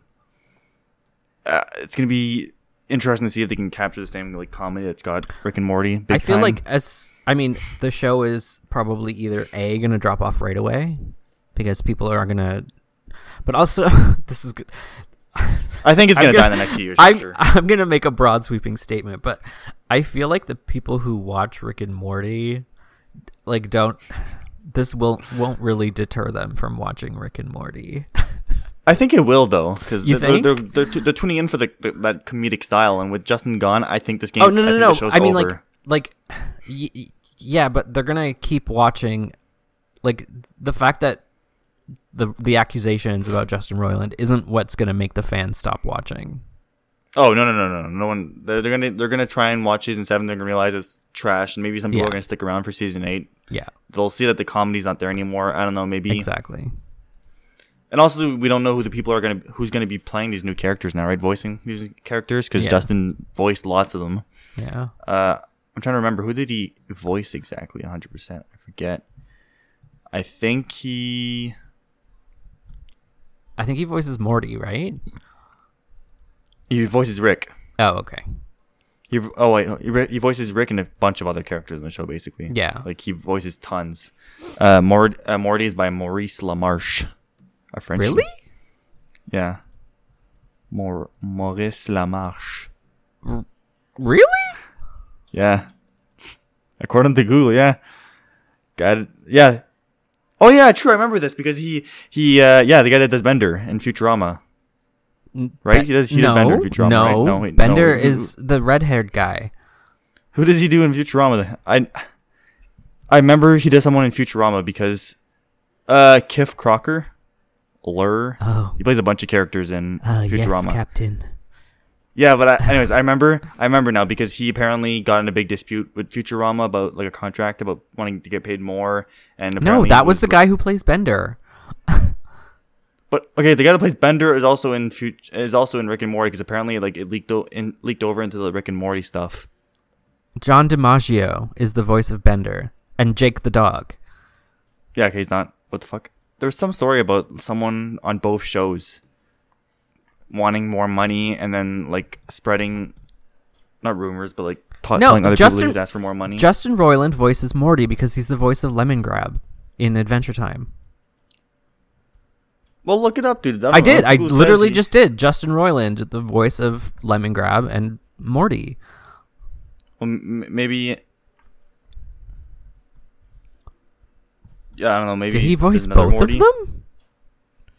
uh, it's gonna be interesting to see if they can capture the same like comedy that's got Rick and Morty. Big I feel time. like as I mean, the show is probably either a gonna drop off right away because people are gonna, but also this is good. I think it's gonna, gonna- die in the next few years. I'm sure. I'm gonna make a broad sweeping statement, but I feel like the people who watch Rick and Morty, like, don't. This will won't really deter them from watching Rick and Morty. I think it will though, because they're, they're, they're, they're, tuning in for the, the that comedic style, and with Justin gone, I think this game. oh no I no no! I mean over. like like, y- yeah, but they're gonna keep watching. Like the fact that the the accusations about Justin Roiland isn't what's gonna make the fans stop watching. Oh no no no no no one they're, they're gonna they're gonna try and watch season seven. They're gonna realize it's trash, and maybe some people Yeah. are gonna stick around for season eight. Yeah, They'll see that the comedy's not there anymore. I don't know, maybe. exactly. And also, we don't know who the people are gonna who's gonna be playing these new characters now, right? Voicing these characters because Yeah. Justin voiced lots of them. Yeah. Uh, I'm trying to remember who did he voice exactly. 100. percent I forget. I think he. I think he voices Morty, right? He voices Rick. Oh, okay. He, oh wait, no, he, he voices Rick and a bunch of other characters in the show, basically. Yeah. like he voices tons. Uh, Mord, uh, Morty is by Maurice LaMarche, a French. Really? Yeah. Mor- Maurice LaMarche. Really? Yeah. According to Google, yeah. Got it. Yeah. Oh yeah, true. I remember this because he he uh yeah the guy that does Bender in Futurama. Right? He does- he does no, Bender in Futurama, No, right? No, wait, Bender no. is the red-haired guy. Who does he do in Futurama? I I remember he does someone in Futurama because uh Kif Kroker, Lrrr. Oh, He plays a bunch of characters in uh, yes, Futurama. Captain. Yeah, but I, anyways, I remember I remember now because he apparently got in a big dispute with Futurama about like a contract about wanting to get paid more and No, that it was the guy who plays Bender. But okay, the guy that plays Bender is also in Fut- is also in Rick and Morty because apparently like it leaked o- in, leaked over into the Rick and Morty stuff. John DiMaggio is the voice of Bender, and Jake the dog. Yeah, okay, he's not. What the fuck? There's some story about someone on both shows wanting more money and then like spreading, not rumors, but like ta- No, telling other Justin- people to ask for more money. Justin Roiland voices Morty because he's the voice of Lemongrab in Adventure Time. well, look it up, dude. don't I did. I literally he- just did. Justin Roiland, the voice of Lemongrab and Morty. Well, m- maybe. Yeah, I don't know. Maybe Did he there's voice both Morty. of them?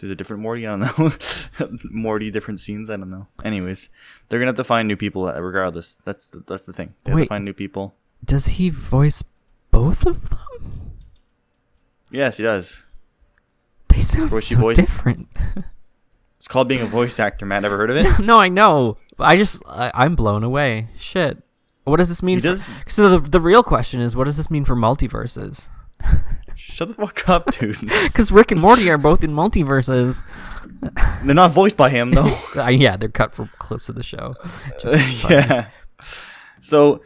There's a different Morty. I don't know. Morty, different scenes. I don't know. Anyways, they're gonna have to find new people uh, regardless. That's the, that's the thing. They have Wait. to find new people. Does he voice both of them? Yes, he does. They sound so voiced- different. It's called being a voice actor. Matt, ever heard of it? no, I know. I just I, I'm blown away. Shit. What does this mean? He for- does- so the the real question is, what does this mean for multiverses? Shut the fuck up, dude. Because Rick and Morty are both in multiverses. They're not voiced by him though. Uh, yeah, they're cut from clips of the show. Just yeah. So,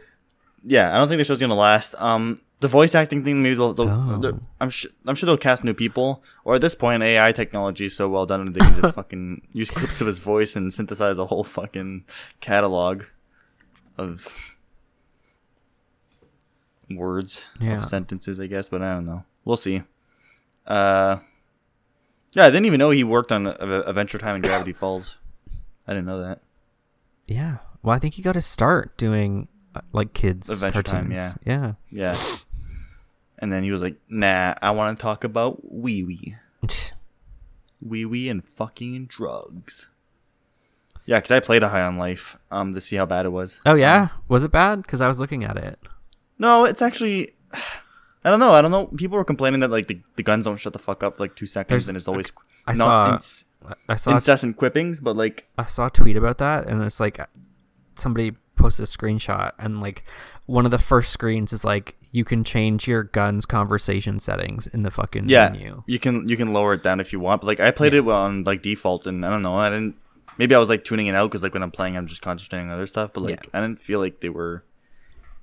yeah, I don't think the show's gonna last. Um, the voice acting thing. Maybe they'll, they'll Oh. I'm sure I'm sure they'll cast new people. Or at this point, AI technology is so well done that they can just fucking use clips of his voice and synthesize a whole fucking catalog of words Yeah. of sentences, I guess. But I don't know. We'll see. Uh, yeah, I didn't even know he worked on Adventure Time and Gravity Falls. I didn't know that. Yeah. Well, I think he got his start doing uh, like kids Adventure Time, cartoons. yeah. Yeah. And then he was like, "Nah, I want to talk about wee wee, wee wee, and fucking drugs." Yeah, because I played a High on Life um to see how bad it was. Oh yeah, was it bad? Because I was looking at it. No, it's actually, I don't know. I don't know. People were complaining that like the, the guns don't shut the fuck up for like two seconds, There's- and it's always I not saw ins- I saw incessant quippings. But like, I saw a tweet about that, and it's like somebody posted a screenshot, and like one of the first screens is like you can change your gun's conversation settings in the fucking yeah, menu. you can you can lower it down if you want. But like, I played it on like default, and I don't know. I didn't. Maybe I was like tuning it out because like when I'm playing, I'm just concentrating on other stuff. But like, Yeah. I didn't feel like they were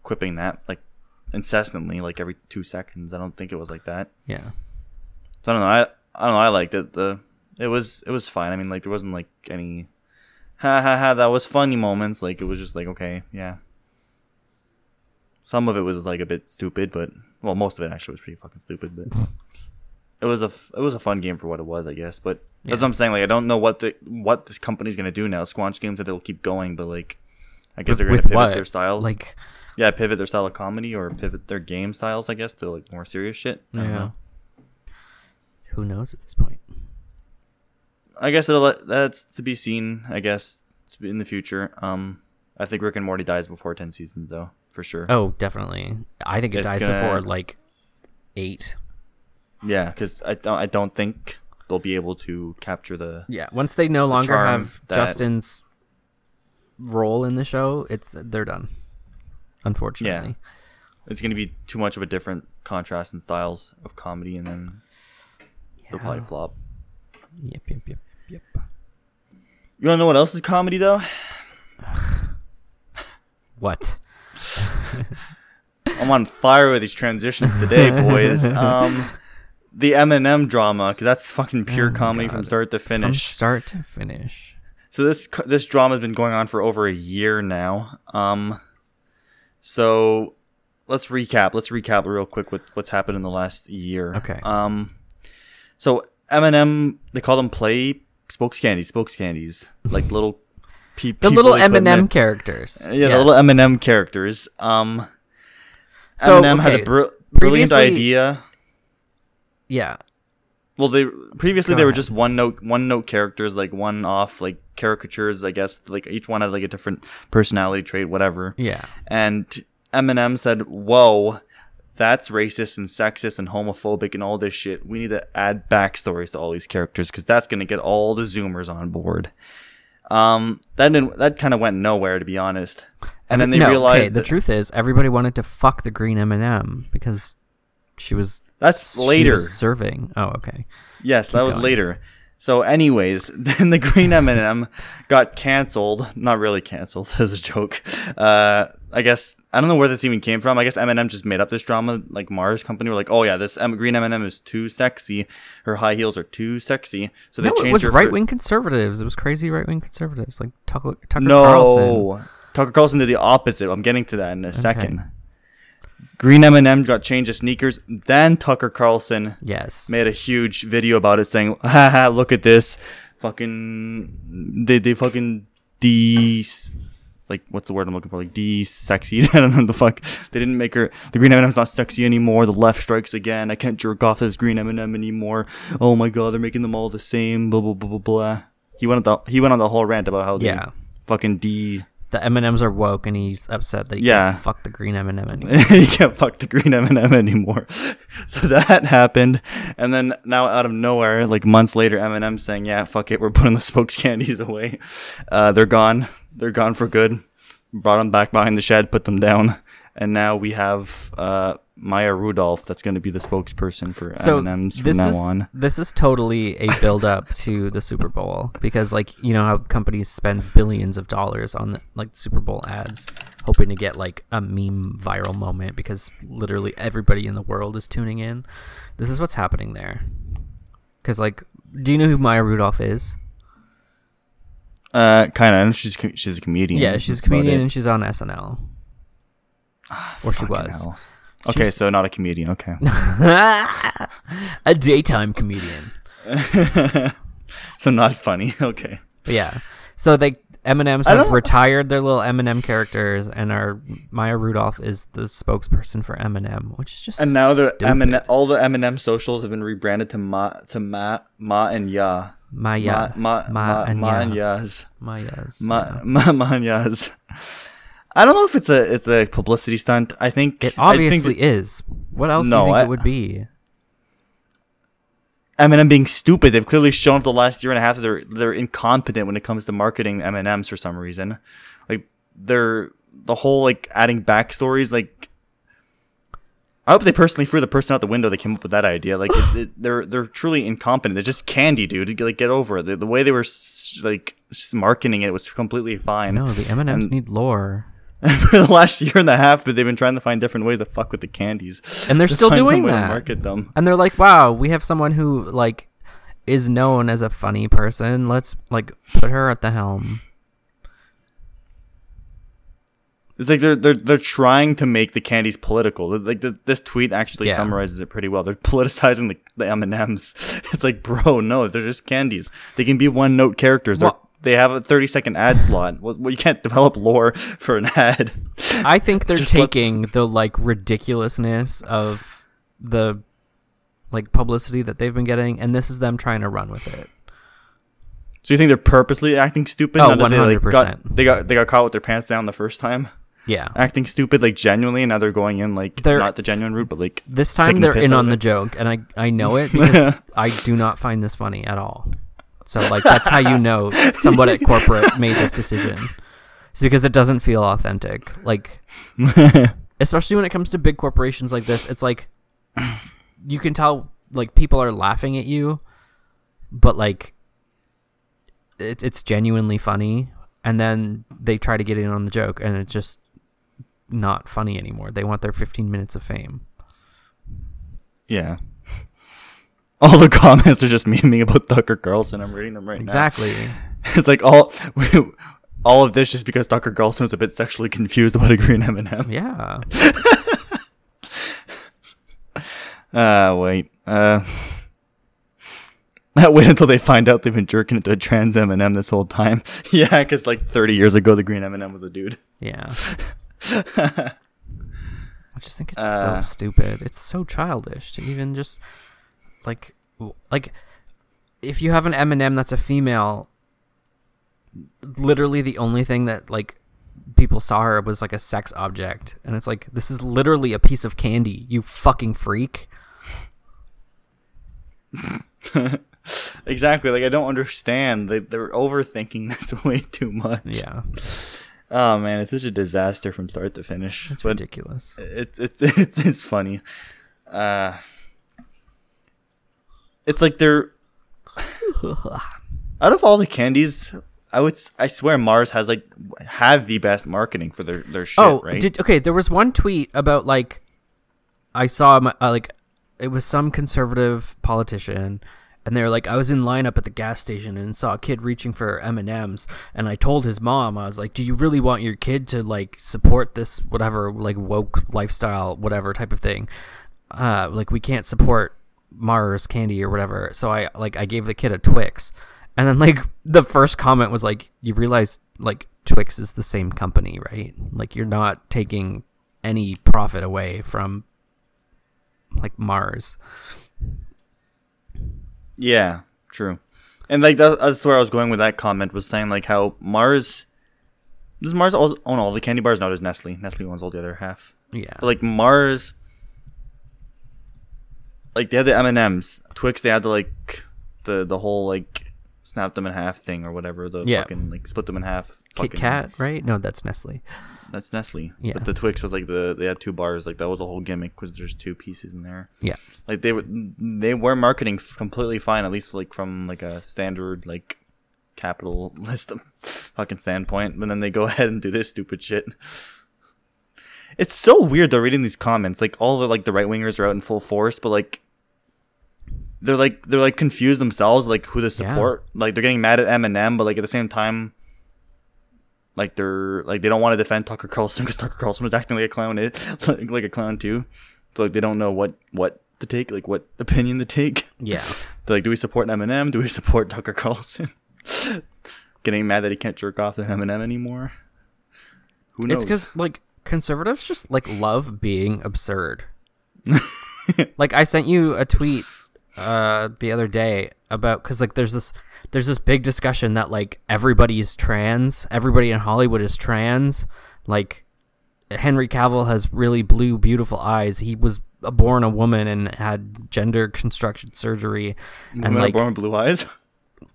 quipping that like incessantly, like every two seconds. I don't think it was like that. Yeah, So I don't know. I I don't know. I liked it. The it was it was fine. I mean, like there wasn't like any ha ha ha that was funny moments. Like it was just like okay, yeah. Some of it was like a bit stupid, but well, most of it actually was pretty fucking stupid. But it was a f- it was a fun game for what it was, I guess. But that's what I'm saying. Like I don't know what the what this company's gonna do now. Squanch Games said they'll keep going, but like I guess with, they're gonna pivot what? their style. Like yeah, pivot their style of comedy or pivot their game styles, I guess, to like more serious shit. I yeah. know. Who knows at this point? I guess it'll, that's to be seen. I guess in the future. Um, I think Rick and Morty dies before ten seasons, though, for sure. Oh, definitely. I think it It's dies gonna- before like eight. Yeah, because I don't. I don't think they'll be able to capture the. Yeah, once they no longer have that- Justin's role in the show, it's they're done. Unfortunately. It's going to be too much of a different contrast in styles of comedy, and then they'll probably flop. Yep, yep, yep, yep. You want to know what else is comedy though? What? I'm on fire with these transitions today, boys. Um, the M&M drama, because that's fucking pure Oh comedy from start to finish. From start to finish. So this this drama has been going on for over a year now. Um, so let's recap. Let's recap real quick with what's happened in the last year. Okay. Um, so M&M, they call them play spokescandies, spokes candies, like little pe- The little they put in M&M characters. Yeah, the little M&M characters. Um, So, M&M had a br- brilliant idea. Yeah. Well, they previously Go they were just one note, one note characters, like one off, like caricatures. I guess like each one had like a different personality trait, whatever. Yeah. And M&M said, "Whoa, that's racist and sexist and homophobic and all this shit. We need to add backstories to all these characters because that's gonna get all the Zoomers on board." Um, that didn't, that kind of went nowhere to be honest. And then they no, realized okay, the truth is everybody wanted to fuck the green M&M because she was That's she later. was serving. Oh, okay. Yes, that was going. later. So, anyways, then the Green M&M got canceled. Not really canceled, as a joke. Uh, I guess I don't know where this even came from. I guess M&M just made up this drama. Like Mars Company were like, "Oh yeah, this M- Green M&M is too sexy. Her high heels are too sexy." So they No, changed it was right wing conservatives. It was crazy right wing conservatives like Tucker, Tucker Carlson. No, Tucker Carlson did the opposite. I'm getting to that in a second. Green M&M got changed to sneakers. Then Tucker Carlson Yes. made a huge video about it saying, haha, look at this. Fucking, they, they fucking de, like, what's the word I'm looking for? Like, de sexy. I don't know the fuck. They didn't make her, the green M&M's not sexy anymore. The left strikes again. I can't jerk off this green M&M anymore. Oh my god, they're making them all the same. Blah, blah, blah, blah, blah. He went on the, he went on the whole rant about how they Yeah. fucking de, The M and M's are woke, and he's upset that he Yeah. can't fuck the green M and M anymore. he can't fuck the green M&M anymore. So that happened, and then now out of nowhere, like months later, M&M saying, "Yeah, fuck it, we're putting the spokes candies away. Uh, they're gone. They're gone for good. Brought them back behind the shed, put them down, and now we have uh, Maya Rudolph that's going to be the spokesperson for so M&M's from this now is on. this is totally a build up to the Super Bowl because like you know how companies spend billions of dollars on the, like Super Bowl ads hoping to get like a meme viral moment because literally everybody in the world is tuning in. This is what's happening there. Cuz like do you know who Maya Rudolph is? Uh, kind of. I know she's she's a comedian. Yeah, she's a comedian and she's on SNL. or she was. Okay, was- so not a comedian. Okay. a daytime comedian. so not funny. Okay. But yeah. So they M&M's have retired their little M&M characters and are Maya Rudolph is the spokesperson for M&M, which is just And now the stupid. M and all the M&M socials have been rebranded to Ma to Ma Ma and Ya. Maya Ma Ma Ma, Ma Ya. and Yas. Maya's. Ma yeah. Ma Ma and Yas. I don't know if it's a it's a publicity stunt. I think It think obviously is. What else do you think I- it would be? M&M being stupid. They've clearly shown for the last year and a half that they're they're incompetent when it comes to marketing M&Ms for some reason. Like they're the whole like adding backstories. Like I hope they personally threw the person out the window that came up with that idea. Like it, it, they're they're truly incompetent. They're just candy, dude. Like get over it. The, the way they were like just marketing it was completely fine. No, the M&Ms And- need lore. for the last year and a half, but they've been trying to find different ways to fuck with the candies. And they're still doing that. market them. And they're like, "Wow, we have someone who like is known as a funny person. Let's like put her at the helm." It's like they're they're they're trying to make the candies political. Like the, this tweet actually Yeah. summarizes it pretty well. They're politicizing the, the M and M's. It's like, bro, no, they're just candies. They can be one note characters. They're, Well- they have a thirty second ad slot. Well, you can't develop lore for an ad. I think they're Just let- taking the like ridiculousness of the like publicity that they've been getting, and this is them trying to run with it. So you think they're purposely acting stupid? Oh, now that they, like, 100%. got, they got they got caught with their pants down the first time, Yeah. acting stupid like genuinely, and now they're going in like They're- not the genuine route, but like This time they're piss in on of the joke, and I I know it because I do not find this funny at all. So like that's how you know someone at corporate made this decision. It's because it doesn't feel authentic. Like especially when it comes to big corporations like this, it's like you can tell like people are laughing at you, but like it, it's genuinely funny, and then they try to get in on the joke, and it's just not funny anymore. They want their 15 minutes of fame. yeah. All the comments are just memeing about Tucker Carlson. I'm reading them right now. Exactly. It's like all all of this just because Tucker Carlson was a bit sexually confused about a green M&M. Yeah. Uh, wait. Uh, wait until they find out they've been jerking it to a trans M&M this whole time. yeah, because like 30 years ago, the green M&M was a dude. Yeah. I just think it's so Uh. stupid. It's so childish to even just like like if you have an M&M that's a female literally the only thing that like people saw her was like a sex object and it's like this is literally a piece of candy, you fucking freak. exactly. Like I don't understand. They they're overthinking this way too much. Yeah. Oh man, it's such a disaster from start to finish. It's but ridiculous. it's it's it's it's funny. Uh, it's like they're out of all the candies. I would I swear Mars has like have the best marketing for their their shit. oh, right? did okay? There was one tweet about like I saw my, uh, like it was some conservative politician, and they were like, I was in lineup at the gas station and saw a kid reaching for M and M's, and I told his mom, I was like, Do you really want your kid to like support this whatever like woke lifestyle whatever type of thing? Uh, like we can't support Mars candy or whatever. So I like I gave the kid a Twix. And then like the first comment was like, you realize like Twix is the same company, right? Like you're not taking any profit away from like Mars. Yeah, true. And like that, that's where I was going with that comment was saying like how Mars does Mars all, own all the candy bars? No, does Nestle. Nestle owns all the other half. Yeah. But like Mars, like they had the M and M's, Twix. They had the like the the whole like snap them in half thing or whatever. The Yeah. fucking like split them in half. Kit Kat, right? No, that's Nestle. That's Nestle. Yeah. But the Twix was like the they had two bars. Like that was a whole gimmick. because there's two pieces in there. Yeah. Like they were they were marketing completely fine. At least like from like a standard like capitalist fucking standpoint. But then they go ahead and do this stupid shit. It's so weird though reading these comments. Like all the like the right wingers are out in full force, but like they're like they're like confused themselves like who to support. Like they're getting mad at M&M, but like at the same time like they're like they don't want to defend Tucker Carlson because Tucker Carlson was acting like a clown, eh? like, like a clown too. So like they don't know what what to take, like what opinion to take. Yeah. They're like, do we support M&M? Do we support Tucker Carlson? Getting mad that he can't jerk off to M&M anymore. Who knows? It's because like conservatives just like love being absurd. like I sent you a tweet uh the other day about because like there's this there's this big discussion that like everybody is trans, everybody in Hollywood is trans. Like Henry Cavill has really blue, beautiful eyes. He was born a woman and had gender construction surgery, and like born with blue eyes.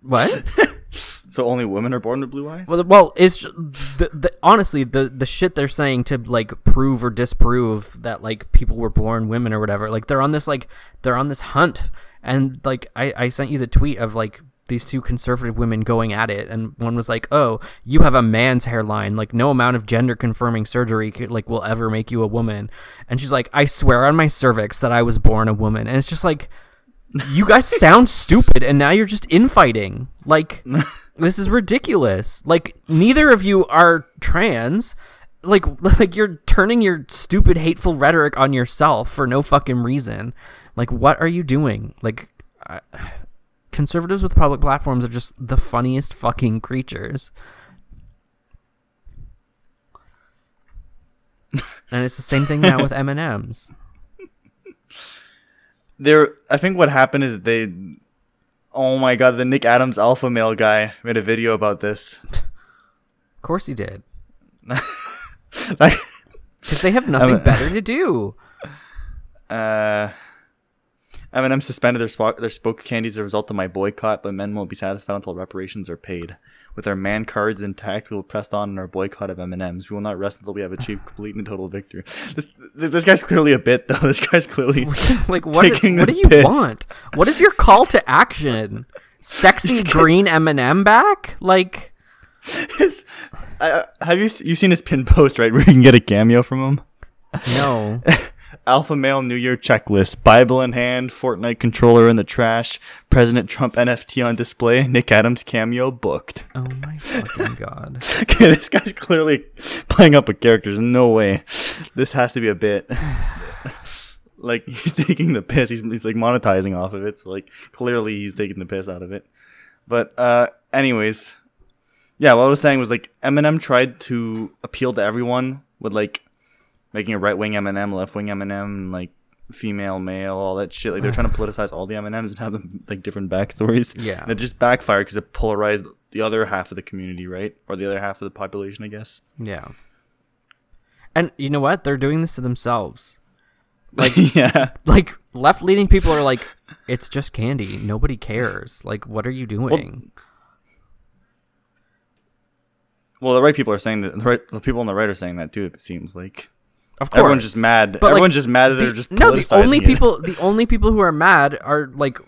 what? So only women are born with blue eyes. Well, well, it's the, the honestly the the shit they're saying to like prove or disprove that like people were born women or whatever. Like they're on this like they're on this hunt, and like I I sent you the tweet of like these two conservative women going at it, and one was like, "Oh, you have a man's hairline. Like no amount of gender confirming surgery could like will ever make you a woman." And she's like, "I swear on my cervix that I was born a woman," and it's just like. You guys sound stupid, and now you're just infighting. Like, this is ridiculous. Like neither of you are trans. Like like you're turning your stupid hateful rhetoric on yourself for no fucking reason. Like what are you doing? Like I, conservatives with public platforms are just the funniest fucking creatures. and it's the same thing now with M&Ms. There i think what happened is they oh my god the nick adams alpha male guy made a video about this Of course he did. like Cuz they have nothing I'm- better to do. uh M&M suspended their their spoke candies as a result of my boycott, but men won't be satisfied until reparations are paid. With our man cards intact, we will press on in our boycott of M&Ms. We will not rest until we have achieved complete and total victory. This this guy's clearly a bit though. This guy's clearly like what? Taking what do you piss. want? What is your call to action? Sexy green M&M back? Like his, uh, have you you seen his pin post right where you can get a cameo from him? no. Alpha male New Year checklist: Bible in hand, Fortnite controller in the trash, President Trump NFT on display, Nick Adams cameo booked. Oh my fucking god. Okay, this guy's clearly playing up a character. There's no way. This has to be a bit. like he's taking the piss. He's, he's like monetizing off of it. So like clearly he's taking the piss out of it. But uh, anyways, yeah. What I was saying was like M&M tried to appeal to everyone with like making a right wing M&M, left wing M&M, like female, male, all that shit. Like they're trying to politicize all the M&Ms and have them like different backstories. Yeah. And it just backfired because it polarized the other half of the community, right? Or the other half of the population, I guess. Yeah. And you know what? They're doing this to themselves. Like yeah. like left leaning people are like it's just candy. Nobody cares. Like what are you doing? Well, the right people are saying that. The, right, the people on the right are saying that too. It seems like of course. everyone's just mad. But, like, everyone's just mad that The- they're just no, the only it. people the only people who are mad are like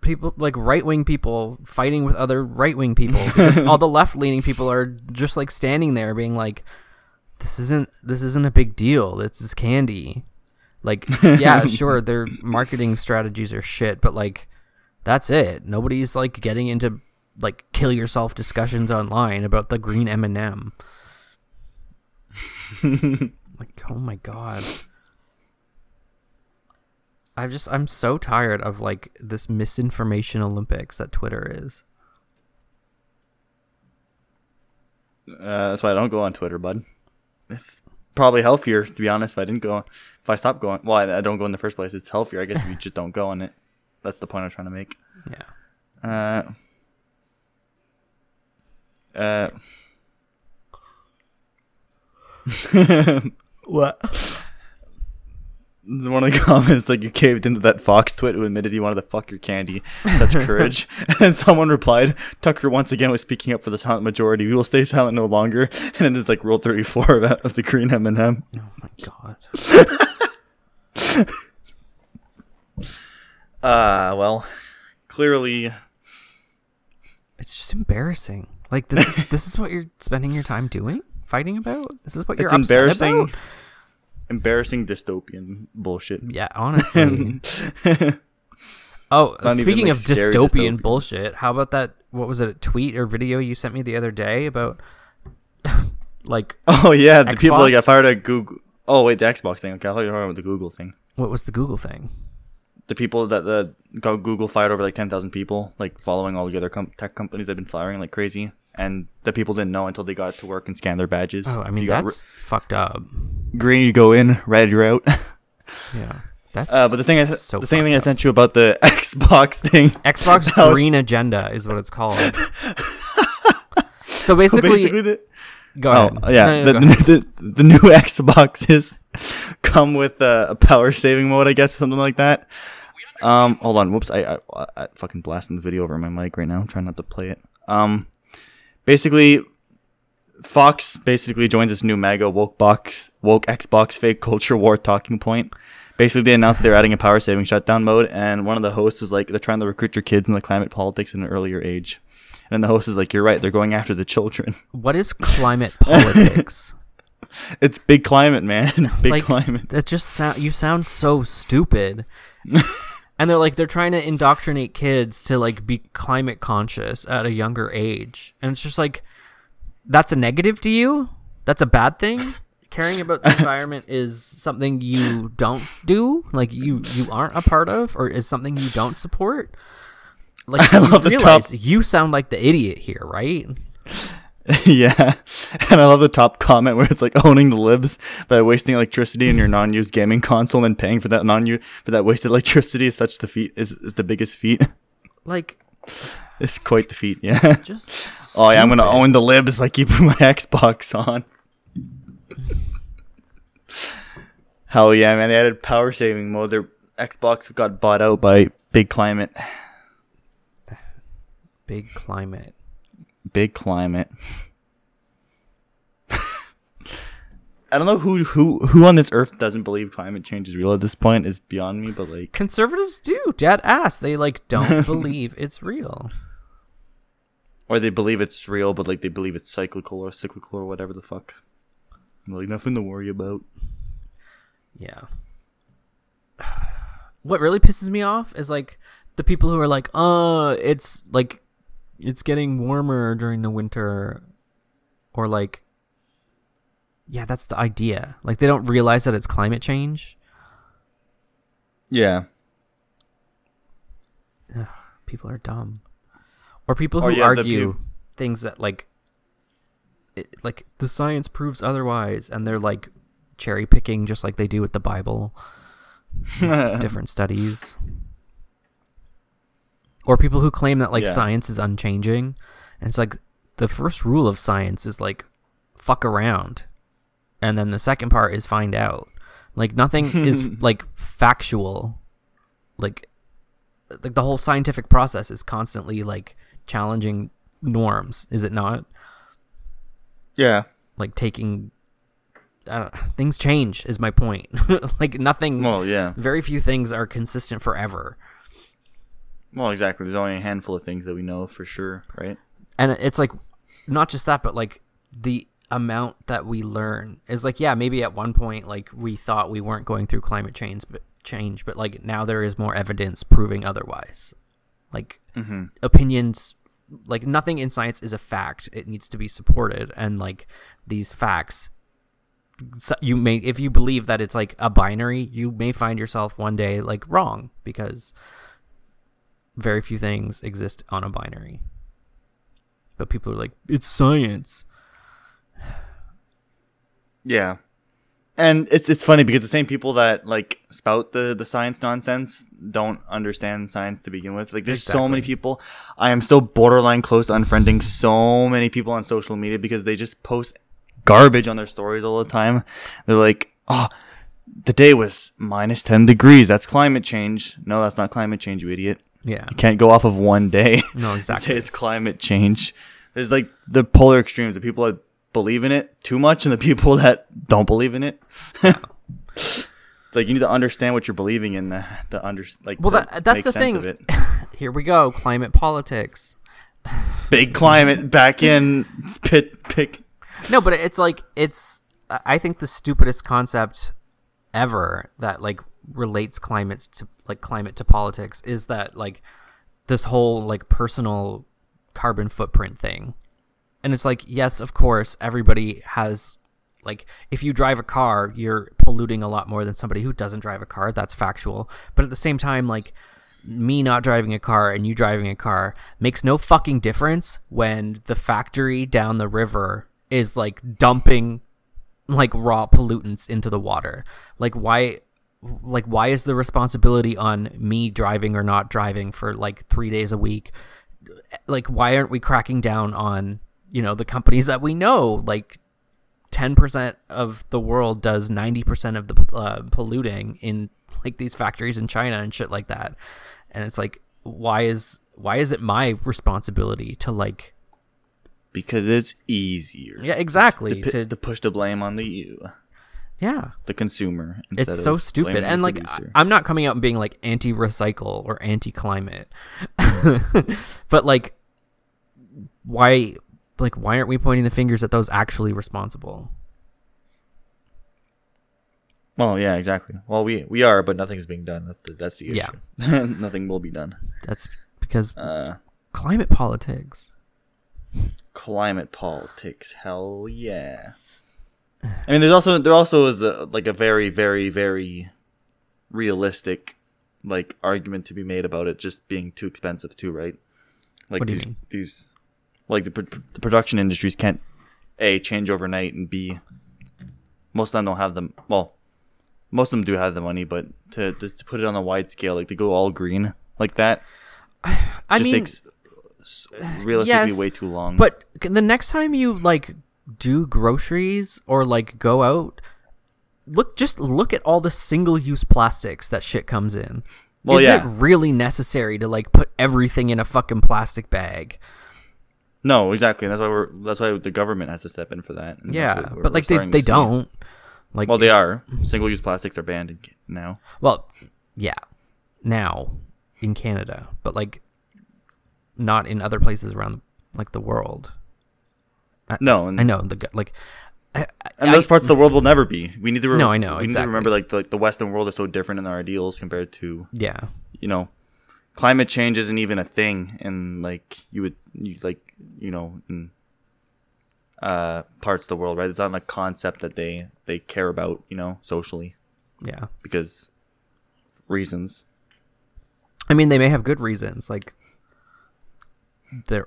people like right wing people fighting with other right wing people because all the left leaning people are just like standing there being like this isn't this isn't a big deal. This is candy. Like yeah, sure their marketing strategies are shit, but like that's it. Nobody's like getting into like kill yourself discussions online about the green M&M. like oh my god. I've just I'm so tired of like this misinformation Olympics that Twitter is. Uh, that's why I don't go on Twitter, bud. It's probably healthier, to be honest. If I didn't go, if I stopped going, well, I, I don't go in the first place. It's healthier, I guess, if you just don't go on it. That's the point I'm trying to make. Yeah. Uh, uh, what? one of the comments like you caved into that Fox twit who admitted he wanted to fuck your candy. Such courage. and someone replied, Tucker once again was speaking up for the silent majority. We will stay silent no longer. And it's like rule thirty four of, of the green M and m Oh my god. Uh well, clearly It's just embarrassing. Like this is this is what you're spending your time doing? Fighting about? This is what you're it's embarrassing about? embarrassing dystopian bullshit. Yeah, honestly. oh, not even, speaking like, of dystopian dystopian. bullshit, how about that what was it, a tweet or video you sent me the other day about like oh yeah, the people that got fired at Google Oh wait, the Xbox thing. Okay, I thought you were talking about the Google thing. what was the Google thing? the people that the got Google fired over like ten thousand people, like following all the other com- tech companies that have been firing like crazy, and the people didn't know until they got to work and scanned their badges. Oh, I mean that's fucked up. green, you go in. Red, you're out. Yeah. That's Uh, but the thing I so the same thing I sent you about the Xbox thing. Xbox that was- Green Agenda is what it's called. so So basically, basically, the, go oh ahead. yeah, No, no, the, ahead. the, the new Xboxes come with uh, a power saving mode, I guess, or something like that. Um, hold on, whoops, I, I I fucking blasting the video over my mic right now. I'm trying not to play it. Um, basically, Fox basically joins this new mega woke box woke Xbox fake culture war talking point. Basically, they announced they're adding a power saving shutdown mode, and one of the hosts was like, "They're trying to recruit your kids in the climate politics at an earlier age." And the host is like, "You're right. They're going after the children. what is climate politics? It's big climate, man. big like climate." that just sound you sound so stupid. And they're like they're trying to indoctrinate kids to like be climate conscious at a younger age. And it's just like that's a negative to you? That's a bad thing? Caring about the environment is something you don't do, like you you aren't a part of or is something you don't support? Like I you love the realize top- you sound like the idiot here, right? yeah, and I love the top comment where it's like owning the libs by wasting electricity in your non-used gaming console and paying for that non use for that wasted electricity is such the feat is is the biggest feat. Like it's quite the feat. Yeah. just Oh yeah, I'm gonna own the libs by keeping my Xbox on. Hell yeah, man! They added power saving mode. Their Xbox got bought out by Big Climate. big climate. Big Climate. I don't know who who who on this earth doesn't believe climate change is real at this point is beyond me, but like Conservatives do, dead ass. They like don't believe it's real. or they believe it's real, but like they believe it's cyclical or cyclical or whatever the fuck. Like nothing to worry about. Yeah. What really pisses me off is like the people who are like, "Uh, it's like it's getting warmer during the winter," or like, yeah, that's the idea. Like they don't realize that it's climate change. Yeah. People are dumb, or people Or who yeah, argue peop- things that like, it, like the science proves otherwise, and they're like cherry picking just like they do with the Bible. different studies or people who claim that like Yeah. science is unchanging. And it's like the first rule of science is like fuck around. And then the second part is find out. Like nothing is like factual. Like like the whole scientific process is constantly like challenging norms is it not? Yeah. like taking I don't, things change is my point. Like nothing Well, yeah. very few things are consistent forever Well, exactly. There's only a handful of things that we know for sure, right? and it's like not just that but like the amount that we learn is like yeah maybe at one point like we thought we weren't going through climate change but change but like now there is more evidence proving otherwise like Mm-hmm. opinions like nothing in science is a fact it needs to be supported and like these facts so you may if you believe that it's like a binary you may find yourself one day like wrong because very few things exist on a binary but people are like it's science Yeah. And it's it's funny because the same people that like spout the the science nonsense don't understand science to begin with. Like there's so many people. I am so borderline close to unfriending so many people on social media because they just post garbage on their stories all the time. They're like, "Oh, the day was minus 10 degrees. That's climate change. No, that's not climate change, you idiot. Yeah. You can't go off of one day. No, exactly. say it's climate change. There's like the polar extremes, the people that believe in it too much and the people that don't believe in it. it's like you need to understand what you're believing in the, the under like Well, that- that's the thing. of it. Here we go. Climate politics. Big climate back in pit pick No, but it's like it's. I think the stupidest concept ever that like relates climate to like climate to politics is that like this whole like personal carbon footprint thing. And it's like, yes, of course, everybody has like if you drive a car, you're polluting a lot more than somebody who doesn't drive a car. That's factual. But at the same time, like me not driving a car and you driving a car makes no fucking difference when the factory down the river is like dumping like raw pollutants into the water. Like why like why is the responsibility on me driving or not driving for like 3 days a week? Like why aren't we cracking down on, you know, the companies that we know like 10% of the world does 90% of the uh, polluting in like these factories in China and shit like that. And it's like why is why is it my responsibility to like because it's easier. yeah exactly to, to to push the blame on the you, yeah the consumer. it's so stupid and like producer. i'm not coming out and being like anti-recycle or anti-climate but like why like why aren't we pointing the fingers at those actually responsible Well, yeah, exactly. Well, we we are, but nothing's being done. That's the that's the issue. Yeah. Nothing will be done. that's because Uh, climate politics climate politics, hell yeah. I mean, there's also there also is a, like a very very very realistic like argument to be made about it just being too expensive too, right? Like What do you these these like the pr- the production industries can't a change overnight and b most of them don't have them well most of them do have the money but to, to, to put it on a wide scale like to go all green like that i just mean takes realistically yes, way too long but the next time you like do groceries or like go out look just look at all the single-use plastics that shit comes in Well, is yeah. it really necessary to like put everything in a fucking plastic bag No, exactly. That's why we're that's why the government has to step in for that. Yeah but like they, they don't like Well, they are. Single use plastics are banned now. well yeah now in canada but like not in other places around like the world No, and, i know the like I, and I- those parts of the world will never be. We need to. Re- No, I know, We need to remember like the, like the Western world is so different in our ideals compared to yeah you know, climate change isn't even a thing, and like you would you like you know in uh parts of the world, right? It's not a concept that they they care about, you know, socially yeah because reasons. I mean, they may have good reasons, like their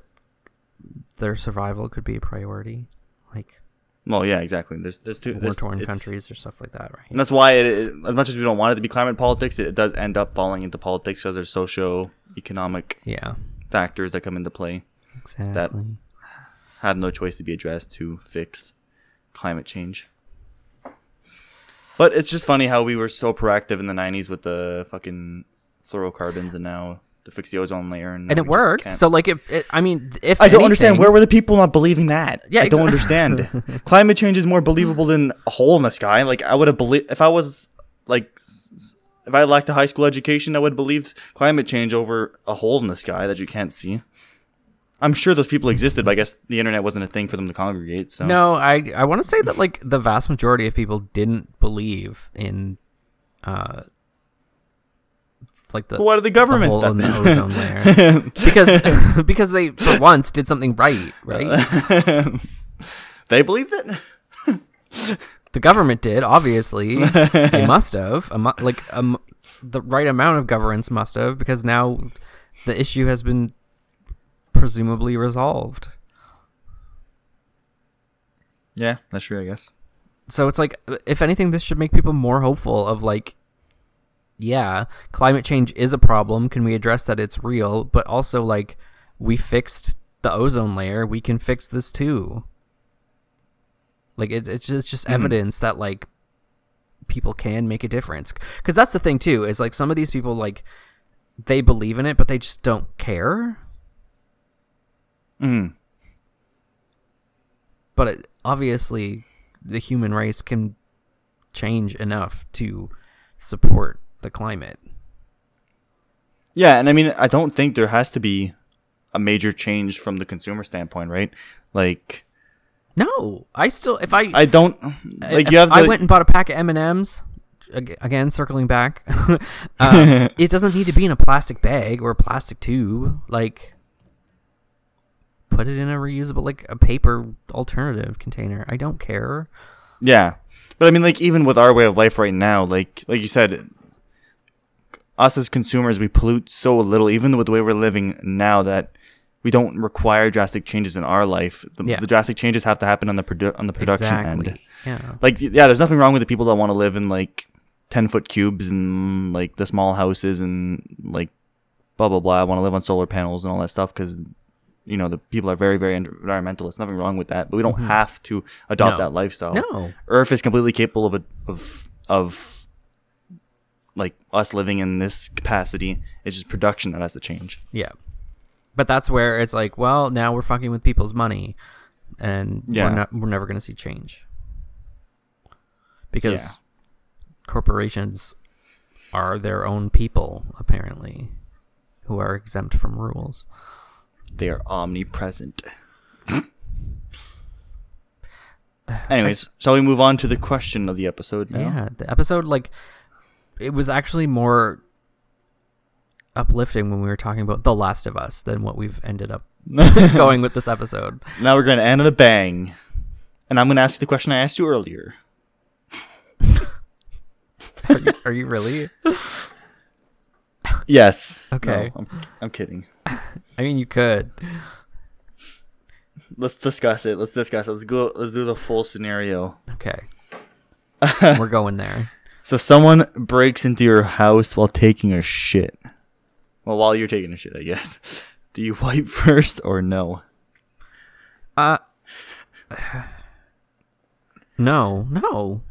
their survival could be a priority, like Well, yeah, exactly. There's there's two war torn countries or stuff like that, right? And that's why, it, it- as much as we don't want it to be climate politics, it, does end up falling into politics because there's socio-economic Yeah, factors that come into play, exactly. That have no choice to be addressed to fix climate change. But it's just funny how we were so proactive in the '90s with the fucking fluorocarbons, and now to fix the ozone layer, and, and it worked. So, like, it, it, I mean, if I don't understand. Where were the people not believing that? Yeah, I don't understand. Climate change is more believable than a hole in the sky. Like I would have believed if I was like if I lacked a high school education, I would believe climate change over a hole in the sky that you can't see. I'm sure those people existed, but I guess the internet wasn't a thing for them to congregate. So No, I I want to say that like the vast majority of people didn't believe in, uh, like the why did the government hole the in? ozone layer because because they for once did something right, right? they believed it. The government did, obviously. they must have. Mu- like um, the right amount of governance must have, because now the issue has been presumably resolved. Yeah, that's true. I guess. So it's like, if anything, this should make people more hopeful of like, yeah, climate change is a problem. Can we address that it's real? But also, like, we fixed the ozone layer. We can fix this too. Like, it, it's just, it's just Mhm. evidence that, like, people can make a difference. Because that's the thing too is like some of these people like they believe in it, but they just don't care. Mm. But it, obviously, the human race can change enough to support the climate. Yeah, and I mean, I don't think there has to be a major change from the consumer standpoint, right? Like, No, I still if I I don't like you have. The, I went and bought a pack of M and M's. Again, circling back, uh, it doesn't need to be in a plastic bag or a plastic tube. Like, put it in a reusable, like a paper alternative container. I don't care. Yeah, but I mean, like even with our way of life right now, like like you said, us as consumers, we pollute so little, even with the way we're living now, that we don't require drastic changes in our life. The, Yeah. the drastic changes have to happen on the produ- on the production exactly. end. Yeah. Like yeah, there's nothing wrong with the people that want to live in like ten foot cubes and like the small houses and like blah blah blah. I want to live on solar panels and all that stuff because you know the people are very very environmentalists. Nothing wrong with that, but we don't mm-hmm. have to adopt No. that lifestyle. No. Earth is completely capable of a, of of like us living in this capacity. It's just production that has to change. Yeah. But that's where it's like, well, now we're fucking with people's money, and Yeah. we're not, we're never gonna see change because Yeah. corporations are their own people apparently, who are exempt from rules. They are omnipresent. Anyways, shall we move on to the question of the episode now? Yeah, the episode like it was actually more uplifting when we were talking about The Last of Us than what we've ended up going with this episode. Now we're going to end on a bang. And I'm going to ask you the question I asked you earlier. Are you, are you really? Yes. Okay. No, I'm, I'm kidding. I mean, you could. Let's discuss it. Let's discuss it. Let's go. Let's do the full scenario. Okay. We're going there. So someone breaks into your house while taking a shit. Well, while you're taking a shit, I guess. Do you wipe first or no? Uh No, no.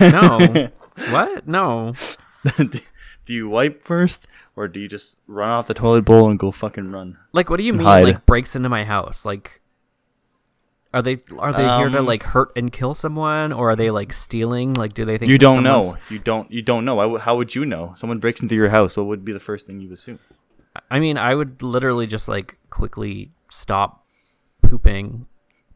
No. what? No. do you wipe first or do you just run off the toilet bowl and go fucking run? Like what do you mean Hide. like breaks into my house? Like are they are they here to Um, like hurt and kill someone or are they like stealing? Like do they think You don't know. You don't. You don't know. How would you know? Someone breaks into your house. What would be the first thing you would assume? I mean, I would literally just like quickly stop pooping,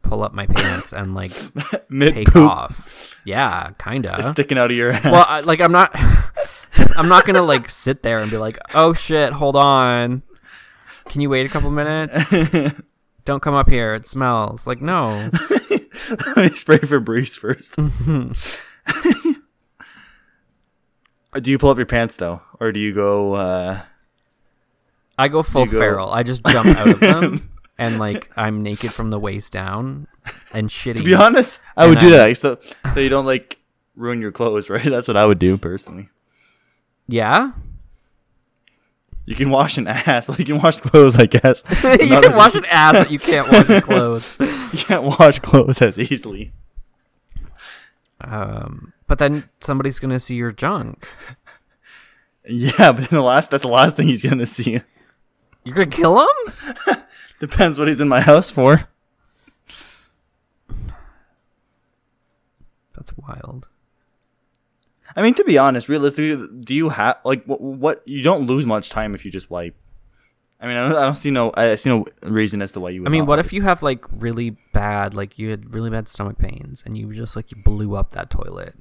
pull up my pants and like take poop, off. Yeah, kind of. sticking out of your ass. well, I, like I'm not I'm not going to like sit there and be like, "Oh shit, hold on. Can you wait a couple minutes? Don't come up here. It smells." Like, no. Let me spray Febreze first. do you pull up your pants though, or do you go? uh I go full go... feral. I just jump out of them and like I'm naked from the waist down and shitty. To be honest, I would do I- that so so you don't like ruin your clothes, right? That's what I would do personally. Yeah? You can wash an ass. Well, you can wash clothes, I guess. you can as- wash an ass, but you can't wash clothes. You can't wash clothes as easily. Um, but then somebody's gonna see your junk. Yeah, but then the last that's the last thing he's gonna see. You're gonna kill him? Depends what he's in my house for. That's wild. I mean, to be honest, realistically, do you have like what, what? You don't lose much time if you just wipe. I mean, I don't, I don't see no, I see no reason as to why you. Would I mean, what wipe. if you have like really bad, like you had really bad stomach pains, and you just like you blew up that toilet,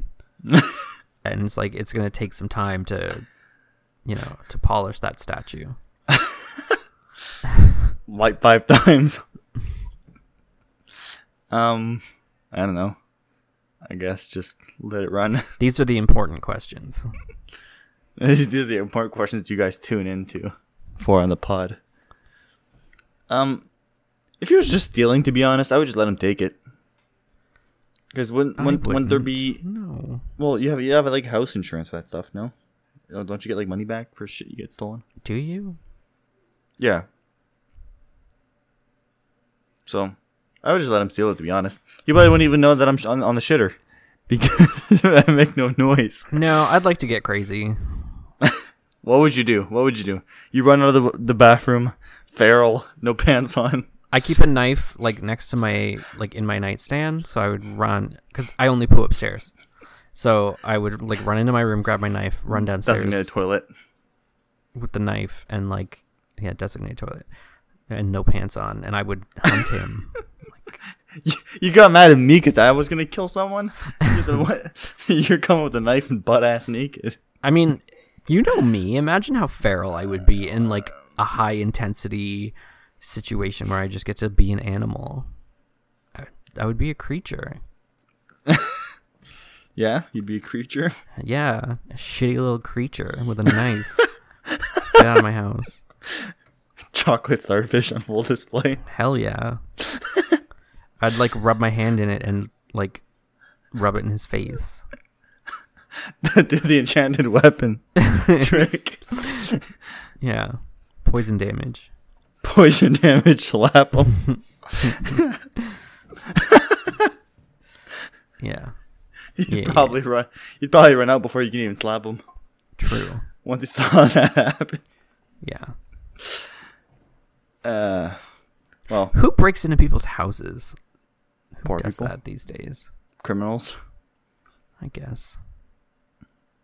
and it's like it's gonna take some time to, you know, to polish that statue. wipe five times? um, I don't know. I guess just let it run. These are the important questions. These are the important questions you guys tune into for on the pod. Um, if he was just stealing, to be honest, I would just let him take it. Because wouldn't, when when there wouldn't. be no. well, you have you have like house insurance for that stuff, no? Uh, Don't you get like money back for shit you get stolen? Do you? Yeah. So, I would just let him steal it. To be honest, he probably wouldn't even know that I'm on, on the shitter because I make no noise. No, I'd like to get crazy. What would you do? What would you do? You run out of the, the bathroom, feral, no pants on. I keep a knife like next to my like in my nightstand, so I would run because I only poo upstairs. So I would like run into my room, grab my knife, run downstairs Designated toilet. with the knife, and like yeah, designated toilet, and no pants on, and I would hunt him. You, you got mad at me because I was gonna kill someone. You're, the one, you're coming with a knife and butt ass naked. I mean, you know me. Imagine how feral I would be in like a high intensity situation where I just get to be an animal. I, I would be a creature. Yeah, you'd be a creature. Yeah, a shitty little creature with a knife. Get out of my house. Chocolate starfish on full display. Hell yeah. I'd like rub my hand in it and like rub it in his face. Do the enchanted weapon trick. Yeah. Poison damage. Poison damage. Slap him. Yeah. You'd Yeah, yeah. probably run. You'd probably run out before you can even slap him. True. Once you saw that happen. Yeah. Uh, well, Who breaks into people's houses? Who Poor does people. that these days? criminals, I guess.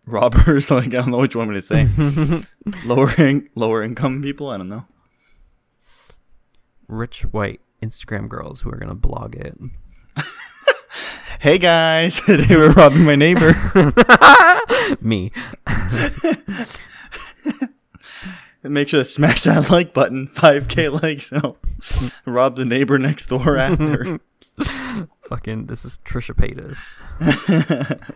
robbers. Like I don't know which one to say. lower in- lower income people. I don't know. Rich white Instagram girls who are gonna blog it. Hey guys, they were robbing my neighbor. Me. Make sure to smash that like button. 5k likes. No. Rob the neighbor next door after. Fucking this is Trisha Paytas.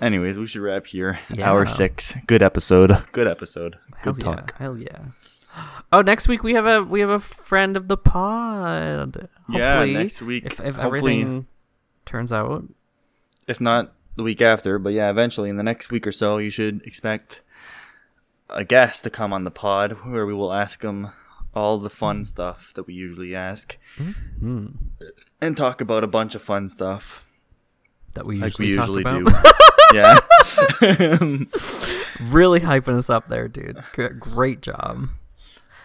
Anyways, we should wrap here. Yeah. Hour six. Good episode. Good episode. Hell Good yeah. talk. Hell yeah. Oh, next week we have a we have a friend of the pod. Yeah, next week. If if everything turns out. if not the week after, but yeah, eventually in the next week or so, you should expect a guest to come on the pod where we will ask them all the fun stuff that we usually ask Hmm. and talk about a bunch of fun stuff That we like usually, we talk usually do. yeah. really hyping us up there, dude. Great job.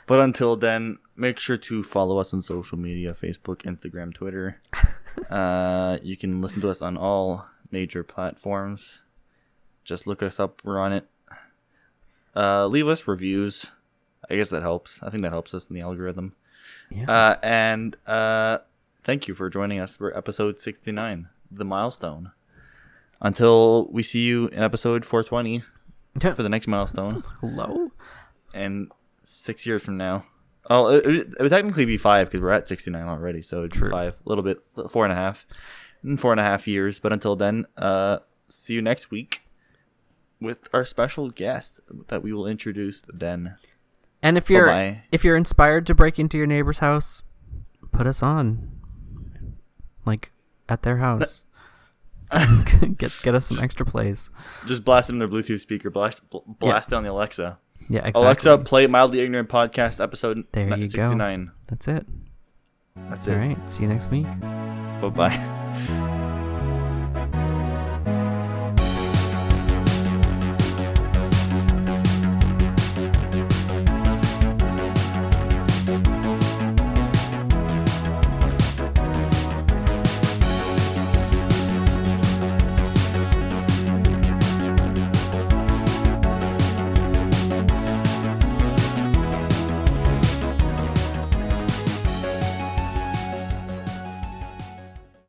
but until then, make sure to follow us on social media Facebook, Instagram, Twitter. uh, you can listen to us on all major platforms. Just look us up. We're on it. Uh, leave us reviews. I guess that helps. I think that helps us in the algorithm. Yeah. Uh, and uh, thank you for joining us for episode 69, the milestone. Until we see you in episode 420 Yeah. for the next milestone, Hello. and six years from now. Oh, it, it would technically be five because we're at 69 already, so True. five, a little bit, four and a half, in four and a half years. But until then, uh, see you next week with our special guest that we will introduce then. And if you're Bye-bye. if you're inspired to break into your neighbor's house, put us on. Like at their house. get get us some extra plays. Just blast it in their Bluetooth speaker, blast, bl- blast it on the Alexa. Yeah, exactly. Alexa, play Mildly Ignorant Podcast episode There you go. 69. That's it. That's All it. All right. See you next week. Bye bye.